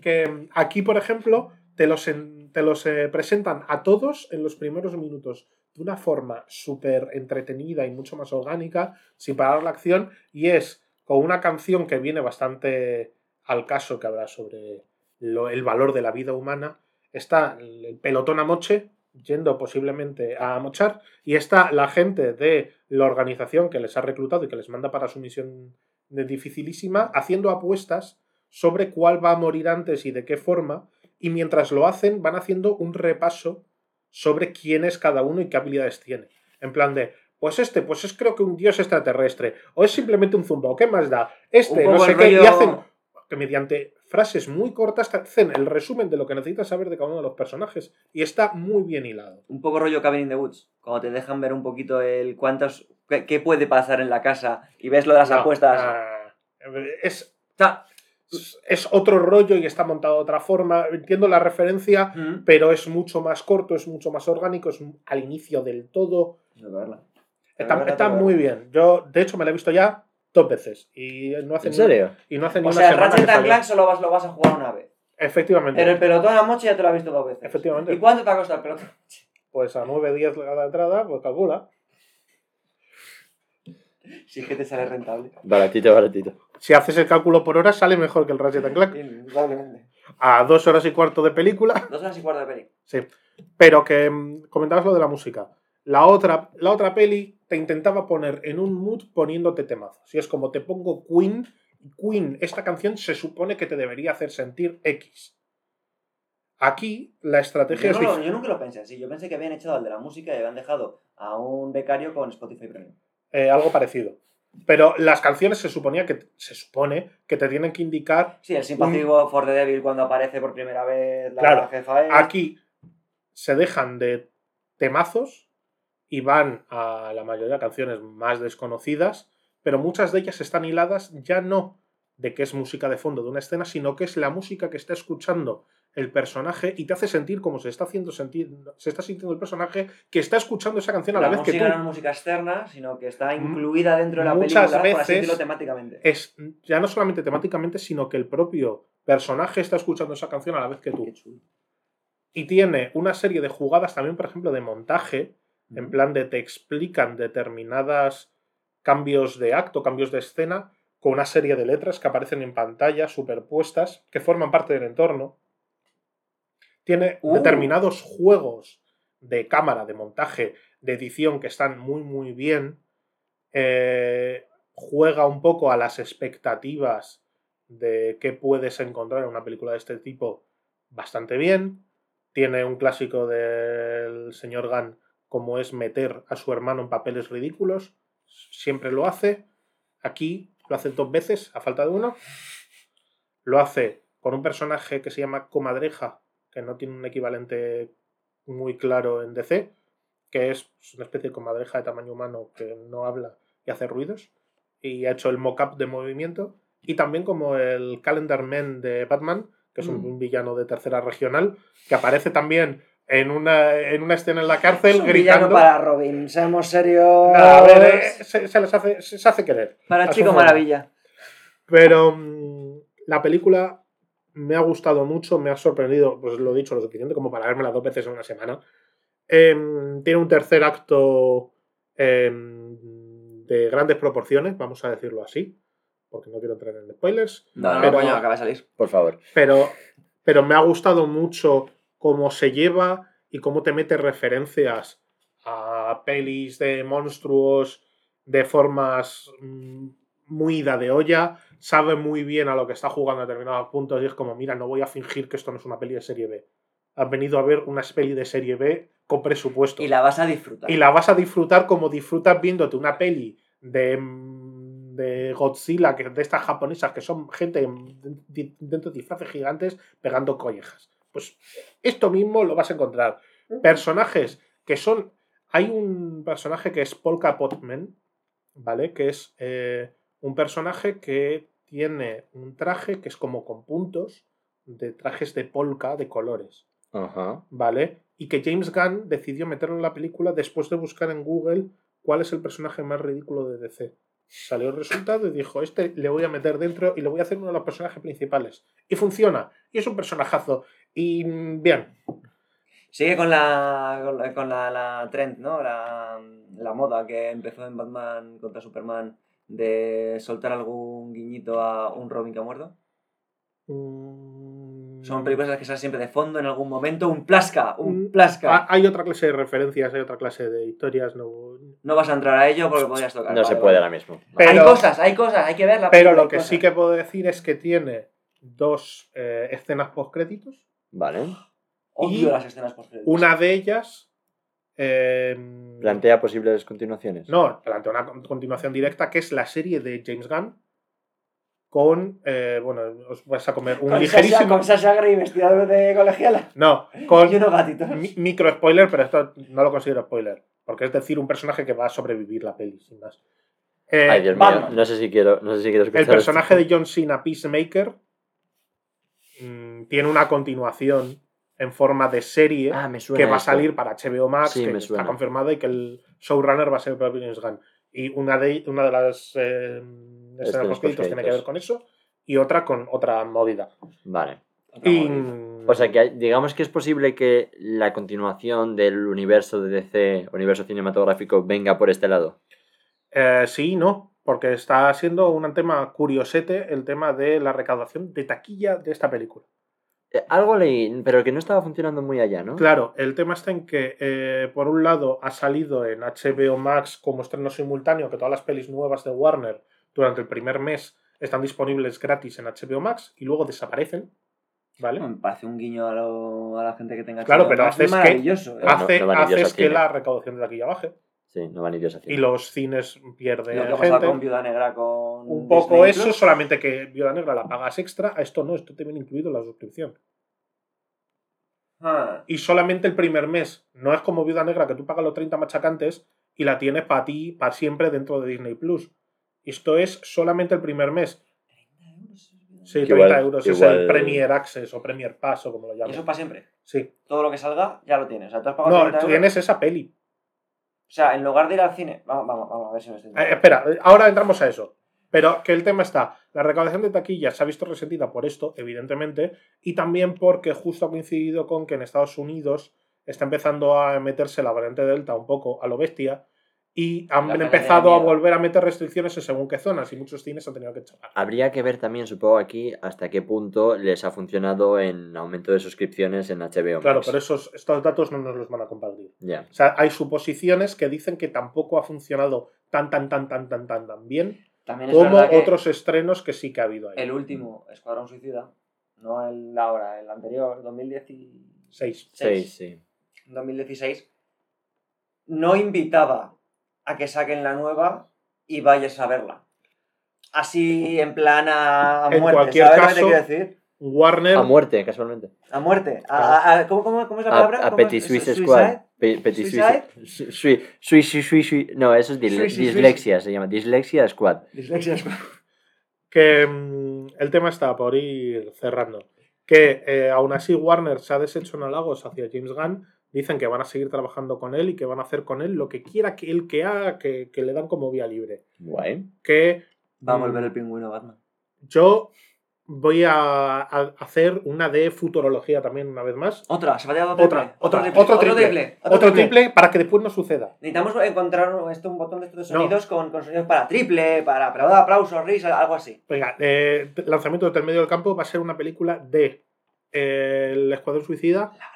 Que aquí, por ejemplo, te los, en- te los eh, presentan a todos en los primeros minutos de una forma súper entretenida y mucho más orgánica, sin parar la acción, y es con una canción que viene bastante al caso, que habla sobre lo- el valor de la vida humana. Está el el pelotón a moche, yendo posiblemente a mochar, y está la gente de la organización que les ha reclutado y que les manda para su misión de dificilísima, haciendo apuestas sobre cuál va a morir antes y de qué forma, y mientras lo hacen van haciendo un repaso sobre quién es cada uno y qué habilidades tiene. En plan de, pues este, pues es creo que un dios extraterrestre, o es simplemente un zumba, o qué más da, este, no sé qué, y hacen que mediante frases muy cortas te hacen el resumen de lo que necesitas saber de cada uno de los personajes, y está muy bien hilado. Un poco rollo Cabin in the Woods. Cuando te dejan ver un poquito el cuántos. qué, qué puede pasar en la casa y ves lo de las No, apuestas. ah, es, sea, es otro rollo y está montado de otra forma. Entiendo la referencia, mm, pero es mucho más corto, es mucho más orgánico, es al inicio del todo. Está, está muy bien. Yo, de hecho, me la he visto ya dos veces. Y no hace ¿En ni- serio? y no hace ni O una sea, el Ratchet and. Clank solo vas, lo vas a jugar una vez. Efectivamente. Pero el pelotón a moche ya te lo has visto dos veces. Efectivamente. ¿Y cuánto te ha costado el pelotón? Pues a 9 días la entrada, pues calcula. Si es que te sale rentable. Baratito, baratito. Si haces el cálculo por hora, sale mejor que el Ratchet and Clank. Indudablemente. A dos horas y cuarto de película. Dos horas y cuarto de peli. Sí. Pero que mm, comentabas lo de la música. La otra, la otra peli te intentaba poner en un mood poniéndote temazos. Y es como te pongo Queen. Queen, esta canción se supone que te debería hacer sentir X. Aquí la estrategia Yo, es no yo nunca lo pensé así. Yo pensé que habían echado al de la música y habían dejado a un becario con Spotify Premium. eh, algo parecido. Pero las canciones se suponía que se supone que te tienen que indicar. Sí, el simpático for the Devil cuando aparece por primera vez la Claro, jefa es. Aquí se dejan de temazos y van a la mayoría de canciones más desconocidas, pero muchas de ellas están hiladas ya no de que es música de fondo de una escena, sino que es la música que está escuchando el personaje y te hace sentir como se está haciendo sentir, se está sintiendo el personaje que está escuchando esa canción a la, vez que tú. no es música externa, sino que está Mm. incluida dentro de la Muchas película, por así veces- decirlo, temáticamente. Es ya no solamente temáticamente, sino que el propio personaje está escuchando esa canción a la vez que tú. Y tiene una serie de jugadas también, por ejemplo, de montaje, en plan de te explican determinadas cambios de acto, cambios de escena, con una serie de letras que aparecen en pantalla superpuestas, que forman parte del entorno. Tiene Uh. determinados juegos de cámara, de montaje, de edición que están muy, muy bien. Eh, juega un poco a las expectativas de qué puedes encontrar en una película de este tipo bastante bien. Tiene un clásico del señor Gunn como es meter a su hermano en papeles ridículos. Siempre lo hace. Aquí lo hace dos veces, a falta de uno. Lo hace con un personaje que se llama Comadreja, que no tiene un equivalente muy claro en DC, que es una especie de comadreja de tamaño humano que no habla y hace ruidos. Y ha hecho el mock-up de movimiento. Y también como el Calendar Man de Batman, que es un, Mm. un villano de tercera regional, que aparece también en una, en una escena en la cárcel Es un gritando. para Robin, seamos serios. A ver, eh, se, se les hace, se, se hace querer. para Chico forma. Maravilla. Pero mm, la película me ha gustado mucho, me ha sorprendido, pues lo he dicho, lo suficiente como para vermela dos veces en una semana. Em, tiene un tercer acto em, de grandes proporciones, vamos a decirlo así, porque no quiero entrar en spoilers, No, no, Pero- coño, acaba de salir. Por favor. pero, pero me ha gustado mucho cómo se lleva y cómo te mete referencias a pelis de monstruos de formas mm, muy ida de olla, sabe muy bien a lo que está jugando a determinados puntos y es como, mira, no voy a fingir que esto no es una peli de serie B. Has venido a ver una peli de serie B con presupuesto. Y la vas a disfrutar. Y la vas a disfrutar como disfrutas viéndote una peli de, mm, de Godzilla, que, de estas japonesas que son gente en- di- dentro de disfraces gigantes pegando collejas. Pues esto mismo lo vas a encontrar. Personajes que son. Hay un personaje que es Polka Potman, ¿vale? Que es eh, un personaje que tiene un traje que es como con puntos de trajes de polka de colores. Ajá. ¿vale? Y que James Gunn decidió meterlo en la película después de buscar en Google cuál es el personaje más ridículo de DC. Salió el resultado y dijo, este le voy a meter dentro y le voy a hacer uno de los personajes principales. Y funciona. Y es un personajazo. Y bien. Sigue con la, con la, con la, la trend, ¿no? La, la moda que empezó en Batman contra Superman de soltar algún guiñito a un Robin que ha muerto. Mm, Son películas en las que sale siempre de fondo en algún momento un plasca, un Mm, plasca. ha- Hay otra clase de referencias, hay otra clase de historias. No... No vas a entrar a ello porque podrías tocar. No Vale, se vale. puede ahora mismo. Pero- hay cosas, hay cosas, hay que verla. Pero lo que cosas. sí que puedo decir es que tiene dos eh, escenas post-créditos. Vale. Odio y las escenas Una de ellas... eh, Plantea posibles continuaciones. No, plantea una con- continuación directa que es la serie de James Gunn con, eh, bueno, os vais a comer un con ligerísimo... Sasha, con Sasha Grey vestida de colegiala. No, con Y unos gatitos. mi- micro spoiler, pero esto no lo considero spoiler, porque es decir, un personaje que va a sobrevivir la peli, sin más. Eh, Ay, Dios mío. No sé si quiero, no sé si quiero escuchar el personaje esto. de John Cena, Peacemaker, mm, tiene una continuación en forma de serie Ah, que va a salir para HBO Max, Sí, que está suena. confirmado y que el showrunner va a ser James Gunn. Y una de, una de las eh, escenas Escenas postcréditos tiene que ver con eso y otra con otra movida. Vale. Y, O sea que digamos que es posible que la continuación del universo de DC, universo cinematográfico, venga por este lado. eh, sí, no, porque está siendo un tema curiosete el tema de la recaudación de taquilla de esta película. Eh, algo leí, pero que no estaba funcionando muy allá, ¿no? Claro, el tema está en que, eh, por un lado, ha salido en HBO Max como estreno simultáneo que todas las pelis nuevas de Warner durante el primer mes están disponibles gratis en HBO Max y luego desaparecen. ¿Vale? Me parece un guiño a, lo- a la gente que tenga Claro, HBO pero Max haces que- maravilloso. ¿eh? no- Hace, no haces que la recaudación de taquilla baje Sí, no van y los cines pierden Lo que pasa gente. con Viuda Negra con. Un poco Disney eso, Plus. solamente que Viuda Negra la pagas extra, a esto no, esto te viene incluido en la suscripción. Ah, y solamente el primer mes. No es como Viuda Negra que tú pagas los 30 machacantes y la tienes para ti, para siempre dentro de Disney Plus. Esto es solamente el primer mes. Sí, 30 Igual- euros es igual- el Premier Access o Premier Pass o como lo y llaman. eso para siempre. Sí. Todo lo que salga ya lo tienes. O sea, tú has pagado No, 30 tú euros. tienes esa peli. O sea, en lugar de ir al cine. Vamos, vamos, vamos a ver si me estoy. Eh, espera, ahora entramos a eso. Pero que el tema está, la recaudación de taquilla se ha visto resentida por esto, evidentemente, y también porque justo ha coincidido con que en Estados Unidos está empezando a meterse la variante Delta un poco a lo bestia y han La empezado a volver a meter restricciones en según qué zonas y muchos cines han tenido que echar. Habría que ver también, supongo aquí, hasta qué punto les ha funcionado en aumento de suscripciones en HBO. Claro, pero esos, estos datos no nos los van a compartir. Ya. O sea, hay suposiciones que dicen que tampoco ha funcionado tan, tan, tan, tan, tan, tan, tan bien También es como otros estrenos que sí que ha habido ahí. el último Escuadrón Suicida, no el ahora, el anterior, 2016, Seis. Sí, sí. 2016, no invitaba a que saquen la nueva y vayas a verla. Así en plan a, a En muerte, cualquier ¿sabes lo que te caso- quiero decir? Warner, A muerte, casualmente. A muerte. A, a- a- ¿cómo, cómo, cómo es la palabra? a ¿Cómo Petit Suicide? Squad. Pe- Petit Suicide? Suisse. Sui- sui- sui- sui- sui- No, eso es dile- Sui- sui- dislexia, se llama. Dislexia Squad. Dislexia Squad. que mm, el tema está por ir cerrando. Que eh, aún así Warner se ha deshecho en halagos hacia James Gunn. Dicen que van a seguir trabajando con él y que van a hacer con él lo que quiera que él que haga, que, que le dan como vía libre. Guay. Que Va a mm, volver el pingüino Batman. yo voy a, a hacer una de futurología también una vez más. Otra, se va a tirar otro Otra, triple. otra, triple. otro triple. Otro triple para que después no suceda. Necesitamos encontrar esto, un botón de estos No. sonidos con, con sonidos para triple, para aplausos, risas, algo así. Venga, eh, lanzamiento desde el medio del campo va a ser una película de eh, el Escuadrón Suicida La.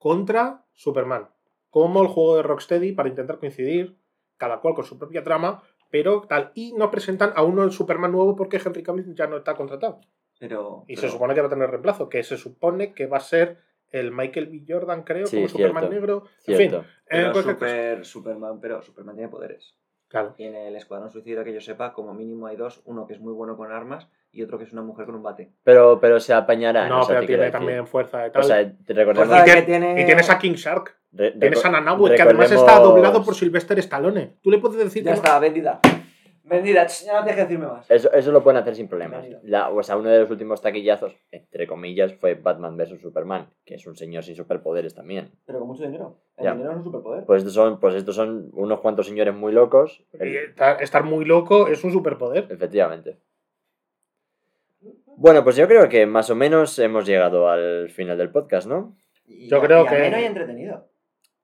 Contra Superman. Como el juego de Rocksteady para intentar coincidir, cada cual con su propia trama, pero tal. Y no presentan a uno el Superman nuevo porque Henry Cavill ya no está contratado. Pero. Y pero- se supone que va a tener reemplazo, que se supone que va a ser el Michael B. Jordan, creo, Sí, como Superman negro. Cierto. En fin, eh, pero cosa. super, Superman, pero Superman tiene poderes. Claro. Y en el Escuadrón Suicida, que yo sepa, como mínimo hay dos: uno que es muy bueno con armas y otro que es una mujer con un bate. Pero, pero se apañará. No, o sea, pero tiene también decir. fuerza y tal. O sea, te recordemos. Y, que tien- tiene- y tienes a King Shark. re- Tienes a Nanaue, que además está recordemos- doblado por Sylvester Stallone. Tú le puedes decir Ya que está, vendida. Vendida, ya no tienes que decirme más. Eso, eso lo pueden hacer sin problemas. La- o sea, uno de los últimos taquillazos, entre comillas, fue Batman vs Superman, que es un señor sin superpoderes también. Pero con mucho dinero. El Ya. dinero es un superpoder. Pues estos son, pues estos son unos cuantos señores muy locos. Y estar, estar muy loco es un superpoder. Efectivamente. Bueno, pues yo creo que más o menos hemos llegado al final del podcast, ¿no? Y- Yo creo y que- ameno y entretenido.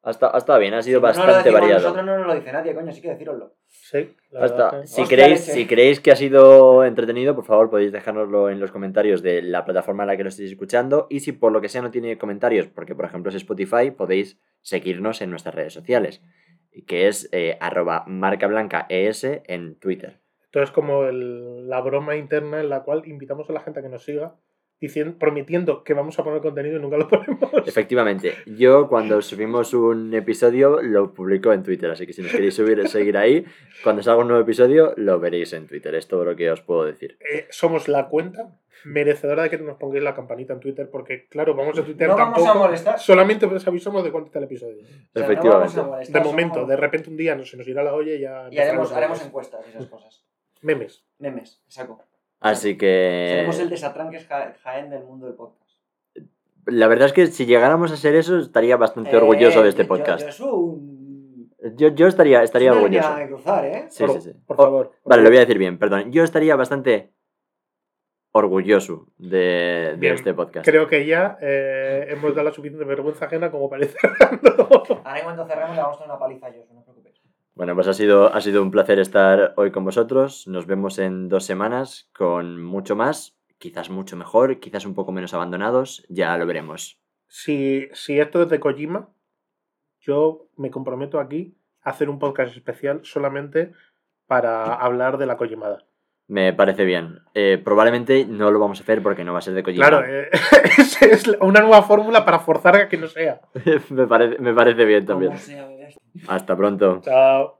Ha estado, ha estado bien, ha sido no bastante decimos variado. Nosotros no nos lo dice nadie, coño, así que decíroslo. Sí, que- si, Hostia, creéis, leche. si creéis que ha sido entretenido, por favor podéis dejárnoslo en los comentarios de la plataforma en la que lo estéis escuchando. Y si por lo que sea no tiene comentarios, porque por ejemplo es Spotify, podéis seguirnos en nuestras redes sociales, que es eh, arroba marcablancaes en Twitter. Esto es como el- la broma interna en la cual invitamos a la gente a que nos siga, diciendo, prometiendo que vamos a poner contenido y nunca lo ponemos. Efectivamente, yo cuando subimos un episodio lo publico en Twitter, así que si nos queréis subir, seguir ahí, cuando salga un nuevo episodio lo veréis en Twitter, es todo lo que os puedo decir. Eh, somos la cuenta merecedora de que nos pongáis la campanita en Twitter, porque claro, vamos a Twitter No vamos a molestar. Solamente os avisamos de cuánto está el episodio. O sea, no Efectivamente. molestar, De momento, somos- de repente un día no se nos irá la olla y ya. Y haremos, haremos encuestas y esas cosas. memes. Memes, saco. Así que... Seremos el desatranques ja- Jaén del mundo del podcast. La verdad es que si llegáramos a ser eso, estaría bastante Eh, orgulloso de este yo- podcast. Yo, un... Yo, yo estaría, estaría es una orgulloso. de cruzar, ¿eh? Sí, por, sí, sí. por Oh, favor. por Vale, lo voy a decir bien, perdón. Yo estaría bastante orgulloso de, de este podcast. Creo que ya eh, hemos dado la suficiente vergüenza ajena como parece. Ahora en cuanto cerremos le vamos a dar una paliza a Josu, no. Bueno, pues ha sido, ha sido un placer estar hoy con vosotros. Nos vemos en dos semanas con mucho más, quizás mucho mejor, quizás un poco menos abandonados, ya lo veremos. si, si esto es de Kojima, yo me comprometo aquí a hacer un podcast especial solamente para hablar de la Kojimada. Me parece bien. Eh, probablemente no lo vamos a hacer porque no va a ser de Kojima. Claro, eh, es, es una nueva fórmula para forzar a que no sea. me, parece, me parece bien también. Hasta pronto. Chao.